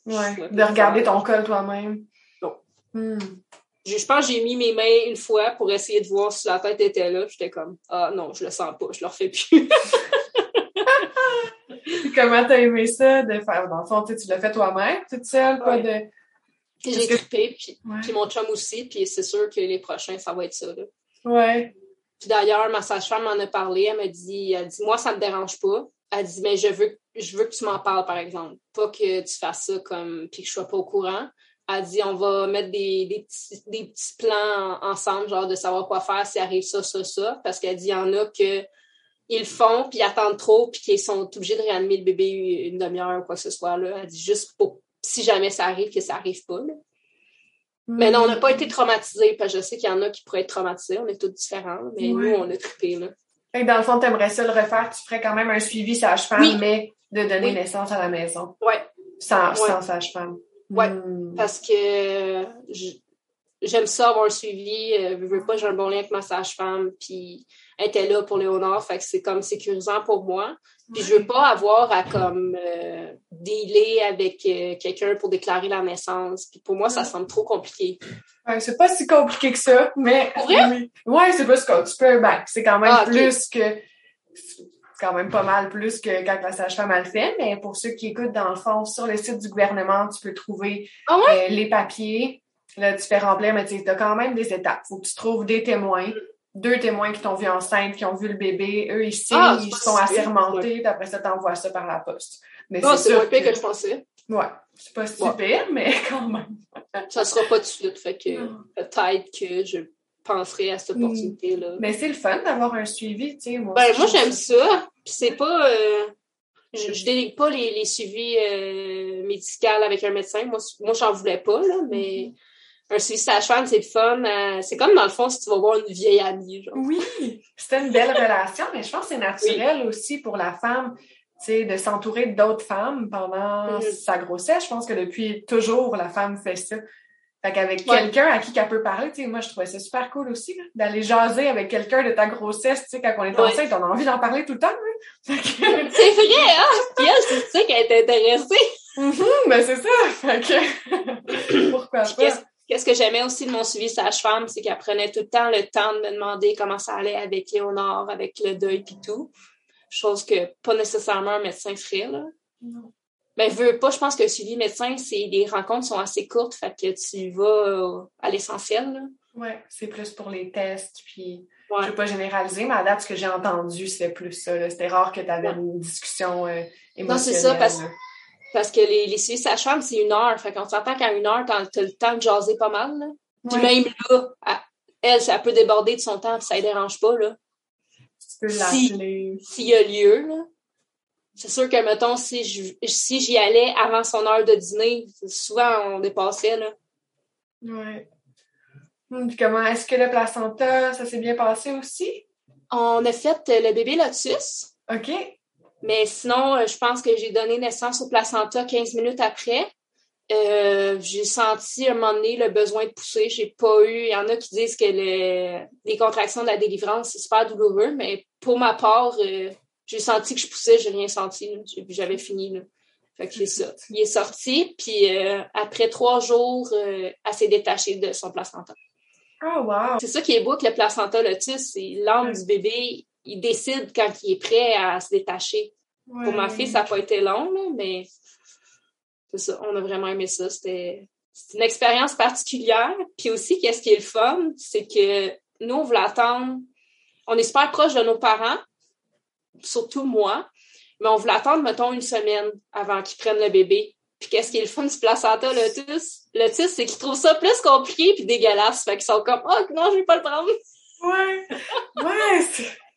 ouais, de regarder ton col toi-même. Non. Hmm. Je, pense que j'ai mis mes mains une fois pour essayer de voir si la tête était là. J'étais comme, ah non, je le sens pas, je le refais plus. comment t'as aimé ça de faire, dans le fond, tu l'as fait toi-même, toute seule, pas de... J'ai trippé, puis, puis, mon chum aussi, puis c'est sûr que les prochains, ça va être ça, là. Ouais. Puis d'ailleurs, ma sage-femme m'en a parlé, elle m'a dit, elle dit, moi, ça me dérange pas. Elle dit, mais je veux, je veux que tu m'en parles, par exemple. Pas que tu fasses ça comme, puis que je sois pas au courant. Elle dit, on va mettre des, des, petits, des petits plans ensemble, genre de savoir quoi faire s'il arrive ça, ça, ça. Parce qu'elle dit, il y en a que ils le font, puis ils attendent trop, puis qu'ils sont obligés de réanimer le bébé une demi-heure ou quoi que ce soit. Là. Elle dit juste pour, si jamais ça arrive, que ça arrive pas. Mais non, on n'a pas été traumatisés, parce que je sais qu'il y en a qui pourraient être traumatisés, on est tous différents, mais nous, on a trippé. Là. Et dans le fond, tu aimerais ça le refaire, tu ferais quand même un suivi sage-femme, mais de donner naissance à la maison. Oui. Sans, sans sage-femme. Oui, hmm. parce que j'aime ça avoir un suivi. Euh, je veux pas, j'ai un bon lien avec ma sage-femme, puis était là pour Léonard, fait que c'est comme sécurisant pour moi. Puis je veux pas avoir à comme euh, dealer avec euh, quelqu'un pour déclarer la naissance. Puis pour moi, ça semble trop compliqué. Ouais, c'est pas si compliqué que ça, mais oui. Ouais, c'est plus que tu peux ben, c'est quand même ah, plus que quand même pas mal plus que quand la sage-femme le fait, mais pour ceux qui écoutent dans le fond, sur le site du gouvernement, tu peux trouver ah euh, les papiers, là, tu fais remplir, mais tu as quand même des étapes. Faut que tu trouves des témoins deux témoins qui t'ont vu enceinte, qui ont vu le bébé, eux ici, ah, ils sont assermentés, puis après ça, t'envoies ça par la poste. Mais ah, c'est moins pire que... je pensais. Ouais, c'est pas super, mais quand même. ça sera pas tout de suite, fait que peut-être que je penserais à cette mm. opportunité-là. Mais c'est le fun d'avoir un suivi, tu sais. Moi, ben, moi j'aime ça. Puis c'est pas. Euh, je, je délègue pas les, les suivis euh, médicaux avec un médecin. Moi, moi j'en voulais pas, là, mais un suivi sage-femme, c'est fun. Euh, c'est comme dans le fond si tu vas voir une vieille amie. Genre. Oui, c'était une belle relation, mais je pense que c'est naturel aussi pour la femme de s'entourer d'autres femmes pendant mm-hmm. sa grossesse. Je pense que depuis toujours, la femme fait ça. Fait qu'avec quelqu'un à qui elle peut parler, tu sais, moi, je trouvais ça super cool aussi, d'aller jaser avec quelqu'un de ta grossesse, tu sais, quand on est enceinte, on a envie d'en parler tout le temps, oui. c'est vrai, hein? Puis elle, c'est ça qu'elle est intéressée. Mm ben, c'est ça. Fait que, pourquoi pas? Qu'est-ce que j'aimais aussi de mon suivi sage-femme, c'est qu'elle prenait tout le temps le temps de me demander comment ça allait avec Léonard, avec le deuil puis tout. Chose que pas nécessairement un médecin ferait, là. Non. Ben, veux pas, je pense que le suivi médecin, c'est les rencontres sont assez courtes, fait que tu vas euh, à l'essentiel. Oui, c'est plus pour les tests, puis je veux pas généraliser, mais à date, ce que j'ai entendu, c'est plus ça. C'était rare que tu avais une discussion euh, émotionnelle. Non, c'est ça, parce, parce que les, les suivis sages-femmes, c'est une heure. Fait qu'on s'entend qu'à une heure, t'as as le temps de jaser pas mal. Là. Puis même là, elle, ça peut déborder de son temps, puis ça ne dérange pas. Là. Tu peux l'appeler. S'il y a lieu, là c'est sûr que, mettons, si si j'y allais avant son heure de dîner, souvent on dépassait, là. Ouais. Hum, puis comment est-ce que le placenta, ça s'est bien passé aussi? On a fait euh, le bébé lotus. OK. Mais sinon, euh, je pense que j'ai donné naissance au placenta 15 minutes après. Euh, j'ai senti à un moment donné le besoin de pousser. J'ai pas eu. Il y en a qui disent que les contractions de la délivrance, c'est super douloureux, mais pour ma part, j'ai senti que je poussais, j'ai rien senti. J'avais fini. Là. Fait que c'est ça. Il est sorti, puis euh, après trois jours, euh, elle s'est détachée de son placenta. Oh, wow! C'est ça qui est beau que le placenta lotus, c'est l'âme du bébé, il décide quand il est prêt à se détacher. Pour ma fille, ça n'a pas été long, mais c'est ça, on a vraiment aimé ça. C'était une expérience particulière. Puis aussi, qu'est-ce qui est le fun, c'est que nous, on voulait attendre. On est super proche de nos parents, surtout moi, mais on voulait attendre, mettons, une semaine avant qu'ils prennent le bébé. Puis qu'est-ce qui est le fun du placenta lotus? Lotus, c'est qu'ils trouvent ça plus compliqué puis dégueulasse. Fait qu'ils sont comme, oh non, je vais pas le prendre. Ouais, ouais,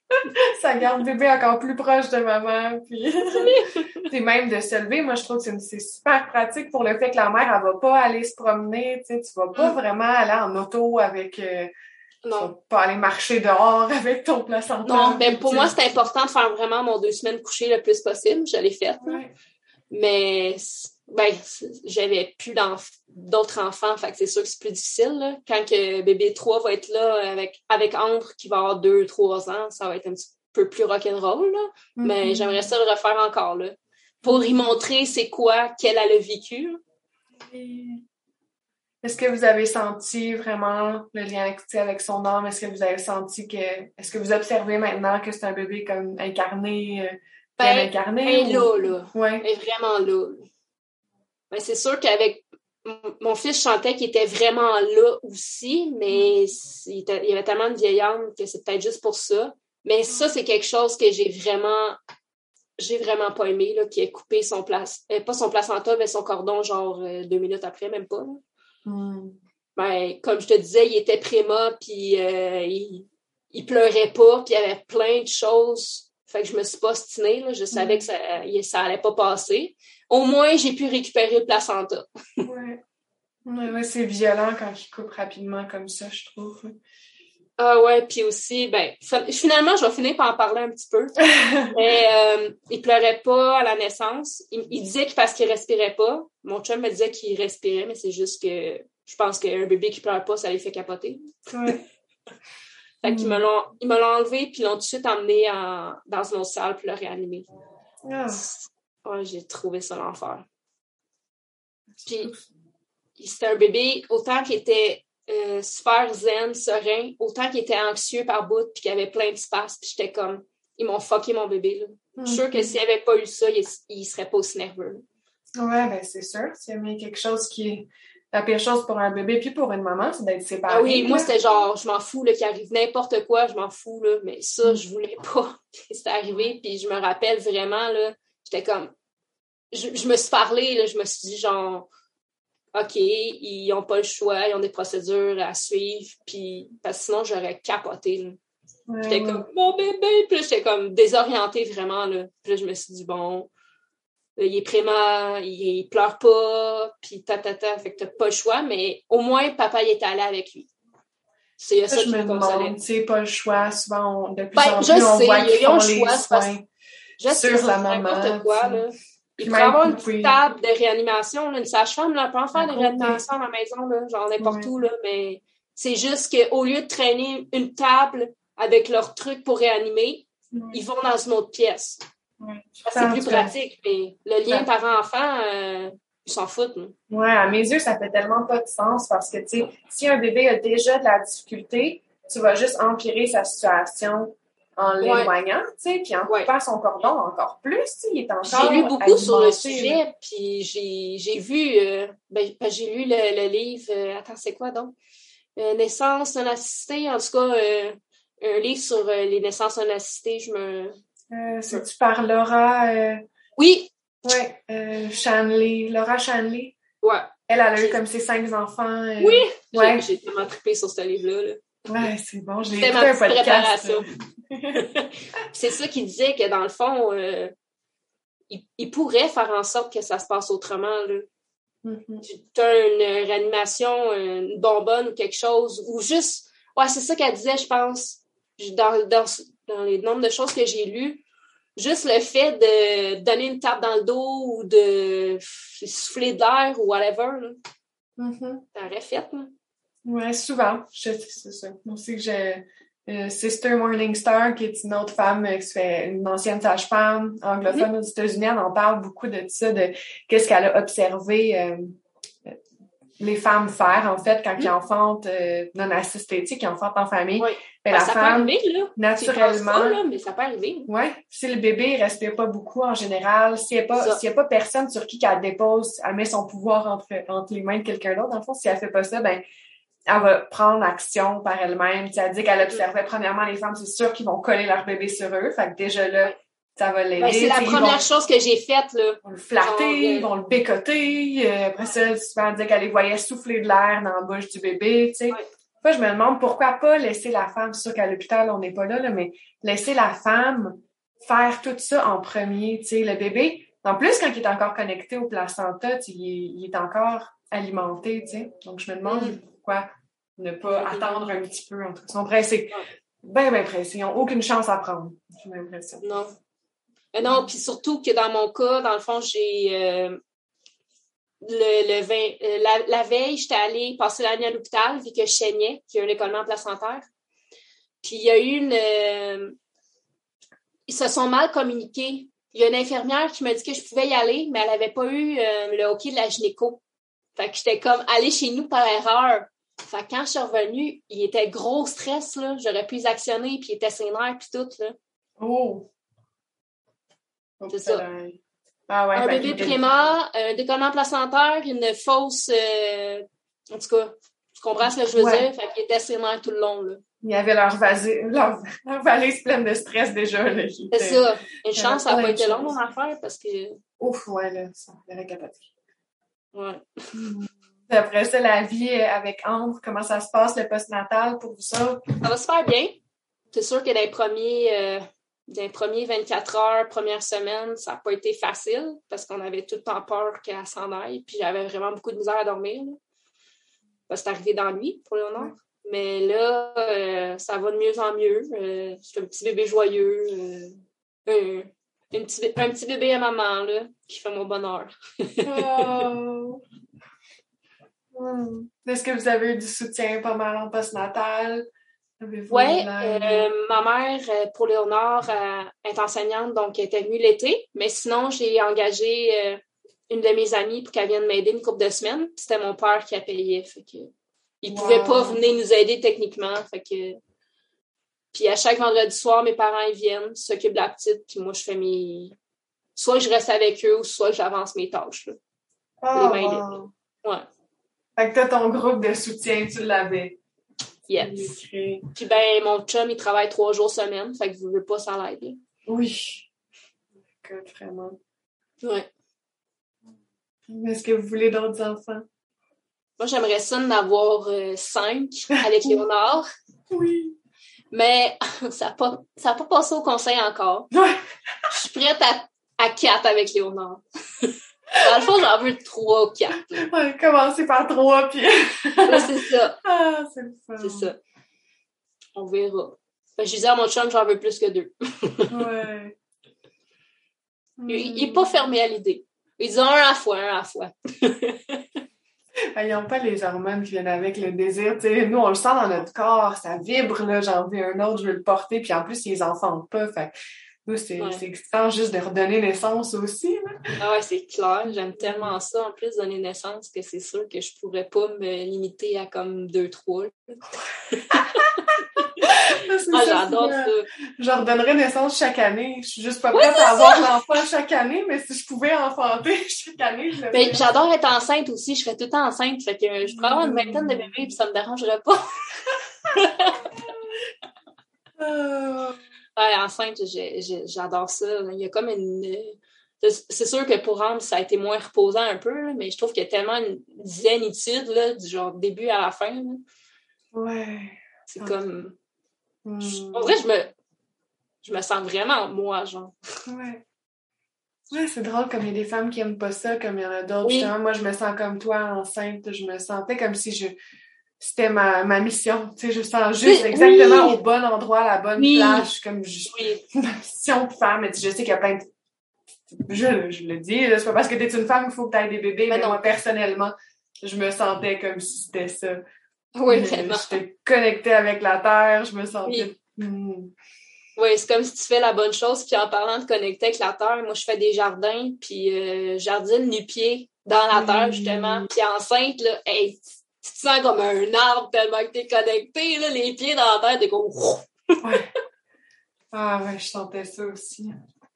ça garde le bébé encore plus proche de maman. Puis c'est même de se lever. Moi, je trouve que c'est super pratique pour le fait que la mère, elle va pas aller se promener. Tu sais, tu vas pas mm. vraiment aller en auto avec euh, non. Pas aller marcher dehors avec ton placenta. Non, ben pour moi, c'est important de faire vraiment mon deux semaines couché le plus possible. Je l'ai fait. Mais ben, j'avais plus d'autres enfants, fait que c'est sûr que c'est plus difficile. Quand que bébé 3 va être là avec, avec Ambre qui va avoir 2-3 ans, ça va être un petit peu plus rock'n'roll. Là. Mais mm-hmm. j'aimerais ça le refaire encore là. Pour y montrer c'est quoi qu'elle a le vécu. Est-ce que vous avez senti vraiment le lien avec son âme? Est-ce que vous avez senti que. Est-ce que vous observez maintenant que c'est un bébé comme incarné, euh, ben, incarné? Elle est là, là. Ouais. Elle est vraiment là. Ben, c'est sûr qu'avec mon fils chantait qu'il était vraiment là aussi, mais il, y avait tellement de vieille âme que c'est peut-être juste pour ça. Mais ça, c'est quelque chose que j'ai vraiment j'ai vraiment pas aimé, là, qui ait coupé son place, euh, pas son placenta, mais son cordon, genre euh, deux minutes après, même pas. Hmm. Ben, comme je te disais, il était préma, puis euh, il, il, pleurait pas, puis il y avait plein de choses. Fait que je me suis pas ostinée, là. Je savais que ça, ça allait pas passer. Au moins, j'ai pu récupérer le placenta. ouais. Ouais, c'est violent quand il coupe rapidement comme ça, je trouve. Ah ouais, puis aussi, ben, finalement, je vais finir par en parler un petit peu. Mais euh, il pleurait pas à la naissance. Il, disait que parce qu'il respirait pas. Mon chum me disait qu'il respirait, mais c'est juste que je pense qu'un bébé qui pleure pas, ça lui fait capoter. Ouais. fait qu'ils me l'ont, ils me l'ont enlevé, puis ils l'ont tout de suite emmené en, dans une autre salle pour le réanimer. Ah. Ouais, j'ai trouvé ça l'enfer. Puis, c'était un bébé, autant qu'il était euh, super zen, serein, autant qu'il était anxieux par bout, puis qu'il avait plein d'espace, puis j'étais comme, ils m'ont fucké mon bébé. Là. Je suis sûre que mm-hmm. s'il n'y avait pas eu ça, il, ne serait pas aussi nerveux. Ouais, ben c'est sûr. Y a quelque chose qui est la pire chose pour un bébé, puis pour une maman, c'est d'être séparé. Ah oui, moi, c'était genre, je m'en fous, qu'il arrive n'importe quoi, je m'en fous, là, mais ça, mm. je voulais pas. c'est arrivé, puis je me rappelle vraiment, là, j'étais comme, je, je, me suis parlé, là, je me suis dit, genre, OK, ils n'ont pas le choix, ils ont des procédures à suivre, puis parce que sinon, j'aurais capoté. j'étais comme, mon bébé! Puis j'étais comme désorientée vraiment. Là. Puis là, je me suis dit, bon, il est prémat, il, pleure pas, puis ta, ta, ta, fait que t'as pas le choix, mais au moins, papa, il est allé avec lui. C'est ça, ça, je me demande, tu sais, pas le choix, souvent, on, de plus ben, en plus, on voit qu'ils font les choix, je sur la maman. Quoi, là. Il pourrait avoir une petite table de réanimation, là, une sage-femme, là, peut en faire des réanimations à la maison, là, genre n'importe où, là, mais c'est juste qu'au lieu de traîner une table avec leurs trucs pour réanimer, ils vont dans une autre pièce. C'est plus pratique, mais le lien parent-enfant, euh, ils s'en foutent. Oui, à mes yeux, ça fait tellement pas de sens parce que, tu sais, si un bébé a déjà de la difficulté, tu vas juste empirer sa situation en l'éloignant, tu sais, puis en coupant son cordon encore plus, tu sais, il est encore J'ai lu beaucoup sur le sujet, puis j'ai vu, euh, ben, ben, j'ai lu le, livre, euh, attends, c'est quoi donc? Euh, naissance non assistée, en tout cas, un livre sur les naissances non assistées, je me... C'est-tu par Laura... Oui! Ouais, Shanley, Laura Shanley? Ouais. Elle, elle a eu comme ses cinq enfants. Oui! Ouais. J'ai tellement trippé sur ce livre-là, là. Ouais, c'est bon, je l'ai écouté un podcast. c'est ça qu'il disait que dans le fond, euh, il, pourrait faire en sorte que ça se passe autrement. Là. Mm-hmm. Tu as une réanimation, une bonbonne ou quelque chose, ou juste. Ouais, c'est ça qu'elle disait, je pense, dans, dans, dans les nombres de choses que j'ai lues. Juste le fait de donner une tape dans le dos ou de souffler de l'air ou whatever, là. T'aurais fait, là. Ouais, souvent. C'est ça. Moi aussi que j'ai euh, Sister Morningstar, qui est une autre femme euh, qui fait une ancienne sage-femme anglophone mm-hmm. aux États-Unis. Elle en parle beaucoup de ça, de qu'est-ce qu'elle a observé euh, les femmes faire, en fait, quand ils mm-hmm. enfantent non assistés, qui enfantent en famille. Oui. Ben, la ça femme, peut arriver, là. naturellement. Pas, là, mais ça peut arriver. Ouais. Si le bébé ne respire pas beaucoup en général, s'il n'y a, pas, y a pas personne sur qui qu'elle dépose, elle met son pouvoir entre, entre les mains de quelqu'un d'autre, le fond, si elle fait pas ça, ben elle va prendre action par elle-même. Elle dit qu'elle observait premièrement les femmes, c'est sûr qu'ils vont coller leur bébé sur eux. Fait que déjà là, ça va l'aider. Ben, c'est la première chose que j'ai faite. Là. Ils vont le flatter, ils vont le bécoter. Euh, après ça, souvent, elle dit qu'elle les voyait souffler de l'air dans la bouche du bébé. Tu sais. Moi, je me demande pourquoi pas laisser la femme, c'est sûr qu'à l'hôpital, on n'est pas là, là, mais laisser la femme faire tout ça en premier. Tu sais, le bébé, en plus, quand il est encore connecté au placenta, il, il est encore alimenté. Tu sais. Donc, je me demande mm. pourquoi ne pas attendre un petit peu. Ils sont pressés. Bien, bien pressés. Ils n'ont aucune chance à prendre, j'ai l'impression. Non. Mais non, puis surtout que dans mon cas, dans le fond, j'ai. Euh, le, le euh, la, la, veille, j'étais allée passer la nuit à l'hôpital vu que je saignais, qu'il y a un écollement placentaire. Puis il y a eu une. Euh, ils se sont mal communiqués. Il y a une infirmière qui m'a dit que je pouvais y aller, mais elle n'avait pas eu le hockey de la gynéco. Fait que j'étais comme allée chez nous par erreur. Fait quand je suis revenue, il était gros stress, là. J'aurais pu les actionner, puis il était sénère, puis tout, là. Oh! C'est ça. Ah ouais, un bébé primaire, un décollement placentaire, une fausse... Euh, en tout cas, tu comprends ce que je veux dire? Fait qu'il était sénère tout le long, là. Il y avait leur, leur, valise pleine de stress déjà. C'est ça. Une chance, ça n'a pas été long, mon affaire, parce que... Ouf, ouais, là, ça aurait capoté. Ouais. Après ça, la vie avec Ambre, comment ça se passe, le post-natal pour vous ça? Ça va super bien. C'est sûr que dans les premiers, euh, dans premiers 24 heures, première semaine, ça n'a pas été facile parce qu'on avait tout le temps peur qu'elle s'en aille. Puis j'avais vraiment beaucoup de misère à dormir. Parce que c'est arrivé dans la nuit, pour le moment. Mais là, euh, ça va de mieux en mieux. Euh, c'est un petit bébé joyeux. un, petit, un petit bébé à maman, là, qui fait mon bonheur. oh. Est-ce que vous avez eu du soutien pas mal en postnatal? Oui, euh, ma mère, euh, pour Léonard, euh, est enseignante, donc elle était venue l'été. Mais sinon, j'ai engagé une de mes amies pour qu'elle vienne m'aider une couple de semaines. C'était mon père qui a payé. Fait que, il ne pouvait pas venir nous aider techniquement. Fait que, puis à chaque vendredi soir, mes parents ils viennent, s'occupent de la petite, puis moi, je fais mes. Soit je reste avec eux, ou soit j'avance mes tâches. Là. Oh, Ouais. Fait que toi, ton groupe de soutien, tu l'avais. Yes. Puis ben, mon chum, il travaille trois jours semaine, fait que je veux pas ça l'aide. Oui. God, vraiment. Ouais. Est-ce que vous voulez d'autres enfants? Moi, j'aimerais ça d'en avoir euh, cinq avec Léonard. Oui. Mais ça n'a pas, ça pas passé au conseil encore. Je suis prête à, à quatre avec Léonard. Dans le fond, j'en veux trois ou quatre. Ouais, commencer par trois, puis... c'est ça. Ah, c'est le fun. C'est ça. On verra. Ben, je disais à mon chum, j'en veux plus que deux. ouais. Il n'est pas fermé à l'idée. Il dit un à la fois, un à la fois. Ils n'ont pas les hormones qui viennent avec le désir. nous, on le sent dans notre corps, ça vibre, là, j'en veux un autre, je veux le porter, puis en plus, ils les enfants pas. Fait c'est excitant juste de redonner naissance aussi. Ah ouais, c'est clair. J'aime tellement ça, en plus, donner naissance, que c'est sûr que je pourrais pas me limiter à comme deux, trois. ah, j'adore ça. Je redonnerais naissance chaque année. Je suis juste pas prête à avoir l'enfant chaque année, mais si je pouvais enfanter chaque année, je ben, J'adore être enceinte aussi. Je serais tout le temps enceinte. Fait que je pourrais avoir une vingtaine de bébés et ça me dérangerait pas. Ah. Ouais, enceinte, j'adore ça. Il y a comme une. C'est sûr que pour Rome, ça a été moins reposant un peu, mais je trouve qu'il y a tellement une zénitude, là, du genre début à la fin. Ouais. C'est comme. En vrai, je me. Je me sens vraiment moi, genre. Ouais. Ouais, c'est drôle comme il y a des femmes qui aiment pas ça, comme il y en a d'autres. Moi, je me sens comme toi, enceinte. Je me sentais comme si je c'était ma, ma mission. Tu sais, je sens juste exactement au bon endroit, à la bonne place. Comme je, ma mission de femme. Mais je sais qu'il y a plein de. Je, je le dis, c'est pas parce que t'es une femme qu'il faut que tu aies des bébés, mais, moi, personnellement, je me sentais comme si c'était ça. Oui, vraiment. J'étais connectée avec la terre, je me sentais. Oui. Hmm. Oui, c'est comme si tu fais la bonne chose. Puis en parlant de connecter avec la terre, moi, je fais des jardins, puis euh, jardine nu-pied dans la terre, justement. Puis enceinte, là, hey, tu te sens comme un arbre tellement que t'es connecté, là, les pieds dans la terre, t'es comme... ouais. Ah ouais, je sentais ça aussi.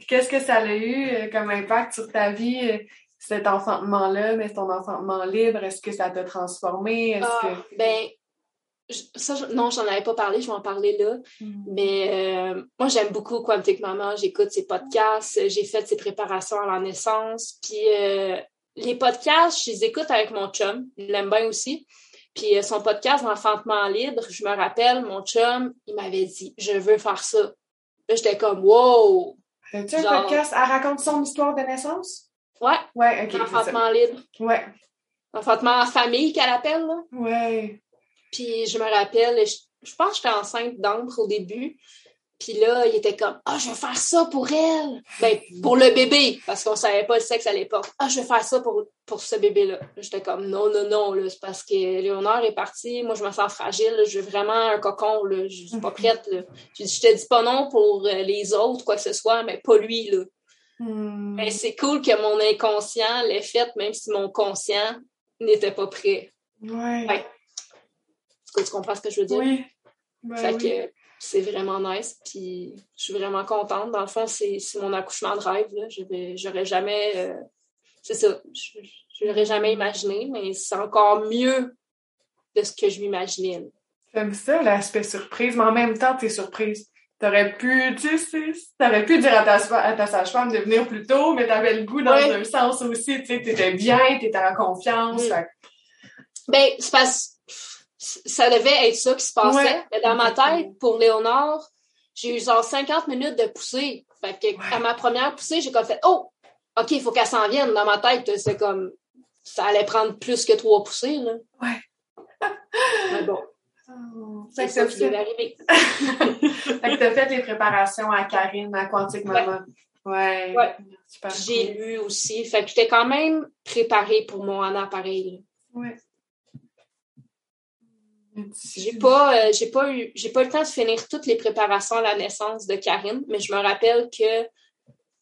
Qu'est-ce que ça a eu euh, comme impact sur ta vie, euh, cet enfantement-là, mais ton enfantement libre? Est-ce que ça t'a transformé? Ah, que... Ben, ça, non, j'en avais pas parlé, je vais en parler là. Hmm. Mais euh, moi, j'aime beaucoup Quantique Maman. J'écoute ses podcasts, j'ai fait ses préparations à la naissance. Puis les podcasts, je les écoute avec mon chum. Il l'aime bien aussi. Puis euh, son podcast d'enfantement libre, je me rappelle, mon chum, il m'avait dit Je veux faire ça. Là, j'étais comme Wow! As-tu un podcast? Elle raconte son histoire de naissance? Ouais. Ouais, ok. Enfantement libre. Ouais. Enfantement en famille qu'elle appelle, là. Ouais. Puis je me rappelle, je, je pense que j'étais enceinte d'encre au début. Puis là, il était comme Ah, je vais faire ça pour elle. Ben, pour le bébé, parce qu'on savait pas le sexe à l'époque. Ah, je vais faire ça pour, pour ce bébé-là. J'étais comme non, non, non, là, c'est parce que Léonard est parti. Moi, je me sens fragile. Je veux vraiment un cocon. Là. Je suis pas prête. Là. Je, je te dis pas non pour euh, les autres, quoi que ce soit, mais pas lui. Là. Hmm. Mais c'est cool que mon inconscient l'ait fait, même si mon conscient n'était pas prêt. Ouais. ouais. Est-ce que tu comprends ce que je veux dire? Oui. Ben fait que c'est vraiment nice. Puis je suis vraiment contente. Dans le fond, c'est mon accouchement de rêve. J'aurais jamais. Euh, c'est ça. Je l'aurais jamais imaginé, mais c'est encore mieux de ce que je m'imaginais. J'aime ça, l'aspect surprise, mais en même temps, t'es surprise. T'aurais pu, tu sais, t'aurais pu dire à ta, à ta sage-femme de venir plus tôt, mais t'avais le goût dans un sens aussi, tu sais, t'étais bien, t'étais en confiance. Mm. Ben, c'est parce ça devait être ça qui se passait. Mais dans ma tête, pour Léonard, j'ai eu genre 50 minutes de poussée. Fait que à ma première poussée, j'ai comme fait Oh! OK, il faut qu'elle s'en vienne. Dans ma tête, c'est comme ça allait prendre plus que trois poussées. Là. Ouais. Mais bon. Oh, c'est ça qui devait arriver. fait que t'as fait les préparations à Karine, à Quantique Maman. Ouais. ouais. J'ai lu aussi. Fait que j'étais quand même préparée pour mon appareil. Ouais. J'ai pas, euh, j'ai pas eu, j'ai pas eu le temps de finir toutes les préparations à la naissance de Karine, mais je me rappelle que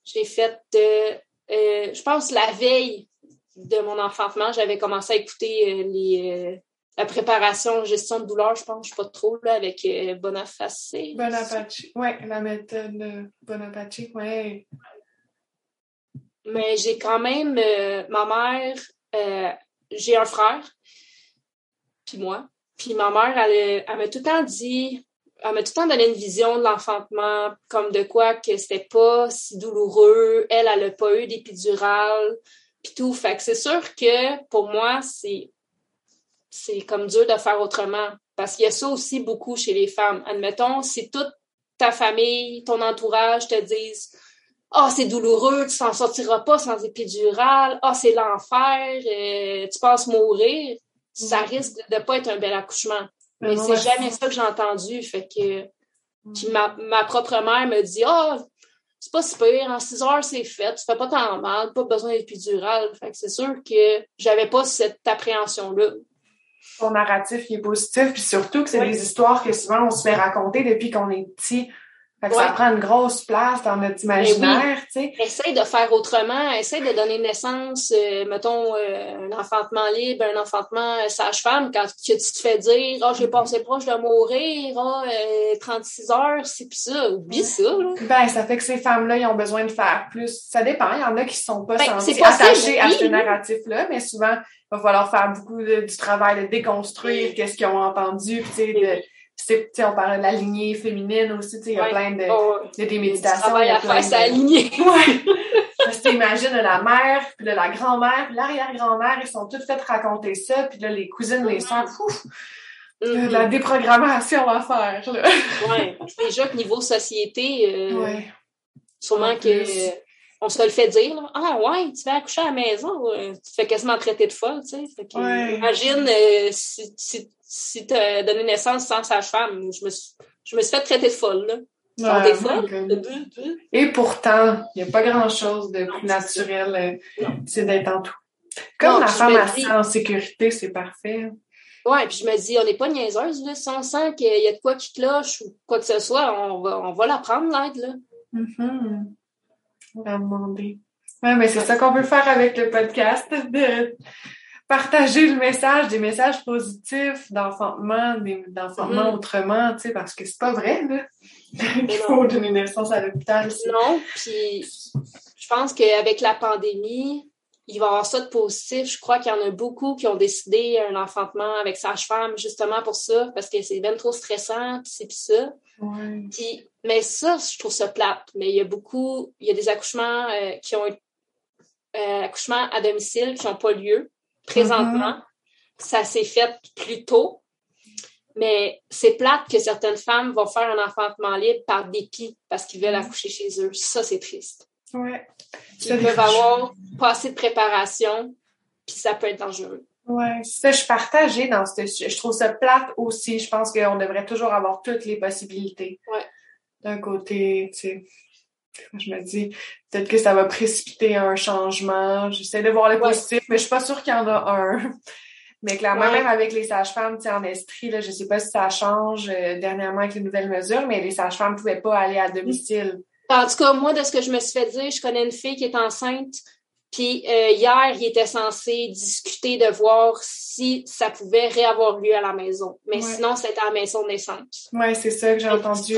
j'ai fait, euh, euh, je pense la veille de mon enfantement, j'avais commencé à écouter les, la préparation gestion de douleur, je pense, je sais pas trop, là, avec Bonaface. Bonapace, ouais, la méthode Bonapace, ouais. Mais j'ai quand même, ma mère, j'ai un frère, puis moi. Puis ma mère, elle, elle m'a tout le temps dit, elle m'a tout le temps donné une vision de l'enfantement, comme de quoi que c'était pas si douloureux. Elle, elle n'a pas eu d'épidural, puis tout. Fait que c'est sûr que pour moi, c'est c'est comme dur de faire autrement. Parce qu'il y a ça aussi beaucoup chez les femmes. Admettons, si toute ta famille, ton entourage te disent Ah, oh, c'est douloureux, tu s'en sortiras pas sans épidural, ah, oh, c'est l'enfer, euh, tu penses mourir, ça risque de ne pas être un bel accouchement. Mais, c'est jamais ça que j'ai entendu. Fait que puis ma, ma propre mère me dit Ah, oh, c'est pas si pire, en six heures, c'est fait, tu fais pas tant mal, pas besoin d'épidural. Fait que c'est sûr que j'avais pas cette appréhension-là. Ton narratif il est positif, puis surtout que c'est des histoires que souvent on se fait raconter depuis qu'on est petit. Fait que ça prend une grosse place dans notre ben imaginaire, tu sais. Essaye de faire autrement, essaye de donner naissance, euh, mettons, euh, un enfantement libre, un enfantement euh, sage-femme, quand tu te fais dire « Ah, oh, j'ai passé proche de mourir, ah, 36 heures, c'est pis ça. » Oublie ça, là. Ben, ça fait que ces femmes-là, ils ont besoin de faire plus. Ça dépend, il y en a qui sont pas ben, sentis attachés à ce narratif-là, mais souvent, il va falloir faire beaucoup du travail de déconstruire qu'est-ce qu'ils ont entendu, tu sais, sais, on parle de la lignée féminine aussi, tu sais, il y a plein de, oh, de des méditations. Il y a plein de... lignée. ouais. Parce que imagines la mère, puis la grand-mère, puis l'arrière-grand-mère, ils sont toutes faites raconter ça, puis là, les cousines, les soeurs, ouf! Mm-hmm. La déprogrammation à faire, là. ouais. Déjà que niveau société, euh, ouais. sûrement que on se le fait dire, là. Ah ouais, tu vas accoucher à la maison, euh, tu te fais quasiment traiter de folle, tu sais. Imagine euh, si, si, si tu as donné naissance sans sage-femme, je me, suis, je me suis fait traiter de folle, là. Ouais, folle? Et pourtant, il n'y a pas grand-chose de plus naturel, euh, c'est d'être en tout. Comme la femme dis... en sécurité, c'est parfait. Ouais, puis je me dis, on n'est pas niaiseuse, là. Si on sent qu'il y a de quoi qui cloche ou quoi que ce soit, on va, on va la prendre, l'aide, là. Mm On va demander. Ouais, mais c'est ça qu'on veut faire avec le podcast, de partager le message, des messages positifs d'enfantement, d'enfantement mm-hmm. autrement, tu sais, parce que c'est pas vrai, là. Il faut donner naissance à l'hôpital. Non, puis je pense qu'avec la pandémie, il va y avoir ça de positif. Je crois qu'il y en a beaucoup qui ont décidé un enfantement avec sage-femme justement pour ça, parce que c'est bien trop stressant, puis c'est ça. Puis, mais ça, je trouve ça plate. Mais il y a beaucoup, il y a des accouchements euh, qui ont euh, accouchements à domicile qui n'ont pas lieu présentement. Mm-hmm. Ça s'est fait plus tôt. Mais c'est plate que certaines femmes vont faire un enfantement libre par dépit parce qu'ils veulent mm-hmm. accoucher chez eux. Ça, c'est triste. Ouais. Ils peuvent avoir pas assez de préparation, puis ça peut être dangereux. Ouais, ça, je partagée dans ce Je trouve ça plate aussi. Je pense qu'on devrait toujours avoir toutes les possibilités. Ouais. D'un côté, tu sais, je me dis, peut-être que ça va précipiter un changement. J'essaie de voir le positif, mais je suis pas sûre qu'il y en a un. Mais clairement, même avec les sages-femmes, en Estrie, là, je sais pas si ça change euh, dernièrement avec les nouvelles mesures, mais les sages-femmes pouvaient pas aller à domicile. En tout cas, moi, de ce que je me suis fait dire, je connais une fille qui est enceinte, puis euh, hier, il était censé discuter de voir si ça pouvait réavoir lieu à la maison. Mais sinon, c'était à la maison de naissance. Oui, c'est ça que j'ai entendu.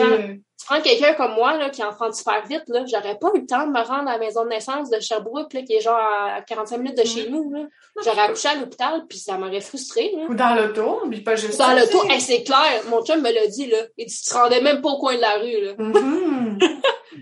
Tu prends quelqu'un comme moi là, qui enfante super vite, là, j'aurais pas eu le temps de me rendre à la maison de naissance de Sherbrooke, là, qui est genre à 45 minutes de chez nous. Là. J'aurais accouché à l'hôpital, puis ça m'aurait frustré. Ou dans l'auto, puis pas juste Dans l'auto, c'est clair. Mon chum me l'a dit, là. Il dit, tu te rendais même pas au coin de la rue, là.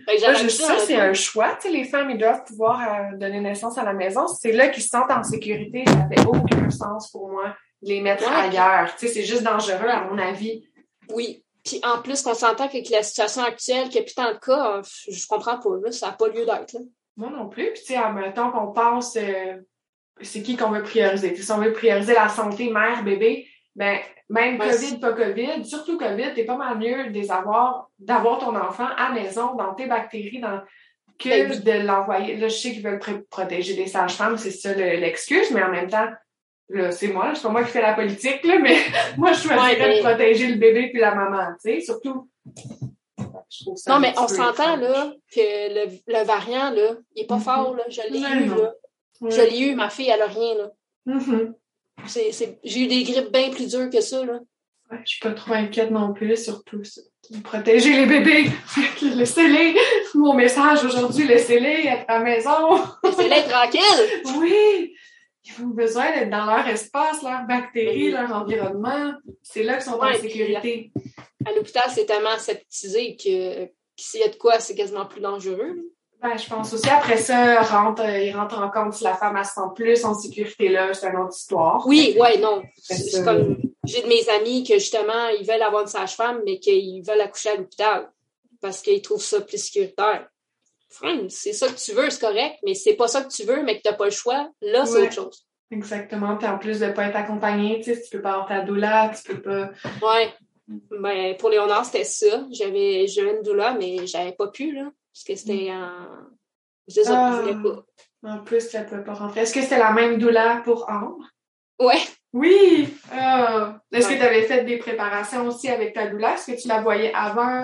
Mm-hmm. juste ça, c'est un choix. Tu sais, les femmes, ils doivent pouvoir euh, donner naissance à la maison. C'est là qu'ils se sentent en sécurité. Ça fait aucun sens pour moi de les mettre ailleurs. Tu sais, c'est juste dangereux, à mon avis. Oui, puis en plus, qu'on s'entend qu'avec la situation actuelle, qu'il n'y a plus tant de cas, je comprends pas, là, ça n'a pas lieu d'être. Moi non plus. Puis tu sais, en même temps qu'on pense, euh, c'est qui qu'on veut prioriser? si on veut prioriser la santé mère, bébé, ben même COVID, pas COVID, surtout COVID, t'es pas mal mieux d'avoir ton enfant à maison, dans tes bactéries, dans que ben de l'envoyer. Là, je sais qu'ils veulent protéger les sages-femmes, c'est ça l'excuse, mais en même temps, c'est moi, c'est pas moi qui fais la politique, là, mais moi, je choisirais de protéger le bébé puis la maman, tu sais, surtout. non, mais on s'entend, là, que le, le, variant, là, il est pas mm-hmm. fort, là. Je l'ai eu, là. Je l'ai eu, ma fille, elle a rien, là. Mm-hmm. J'ai eu des grippes bien plus dures que ça, là. Ouais, je suis pas trop inquiète non plus, surtout. Protéger les bébés. laissez-les. Mon message aujourd'hui, laissez-les être à la maison. laissez-les tranquilles. Oui. Ils ont besoin d'être dans leur espace, leurs bactéries, leur environnement. C'est là qu'ils sont en sécurité. À l'hôpital, c'est tellement aseptisé que, s'il y a de quoi, c'est quasiment plus dangereux. Ben, je pense aussi. Après ça, rentre, euh, il rentre en compte si la femme, sent plus en sécurité là, c'est une autre histoire. Oui, ouais, non. C'est comme, j'ai de mes amis que justement, ils veulent avoir une sage-femme, mais qu'ils veulent accoucher à l'hôpital parce qu'ils trouvent ça plus sécuritaire. c'est ça que tu veux, c'est correct, mais c'est pas ça que tu veux, mais que t'as pas le choix, là, c'est autre chose. Exactement. Puis en plus de pas être accompagné, tu sais, tu peux pas avoir ta doula, tu peux pas. Ouais. Ben, pour Léonard, c'était ça. J'avais, j'avais une doula, mais j'avais pas pu, là. Parce que c'était mm. en. Je ah, pas. En plus, ça peut pas rentrer. Est-ce que c'était la même douleur pour Ambre? Ouais. Oui! Ah. Est-ce que tu avais fait des préparations aussi avec ta douleur? Est-ce que tu la voyais avant?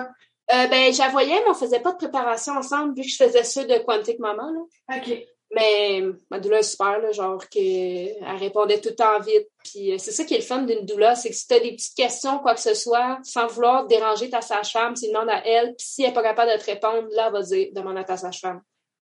Euh, ben, je la voyais, mais on faisait pas de préparation ensemble vu que je faisais ça de Quantic Maman. Là. OK. Mais ma doula est super, là, genre qu'elle répondait tout le temps vite. Puis euh, c'est ça qui est le fun d'une doula, c'est que si tu as des petites questions, quoi que ce soit, sans vouloir déranger ta sage-femme, tu demandes à elle, puis si elle n'est pas capable de te répondre, là, elle va dire demande à ta sage-femme.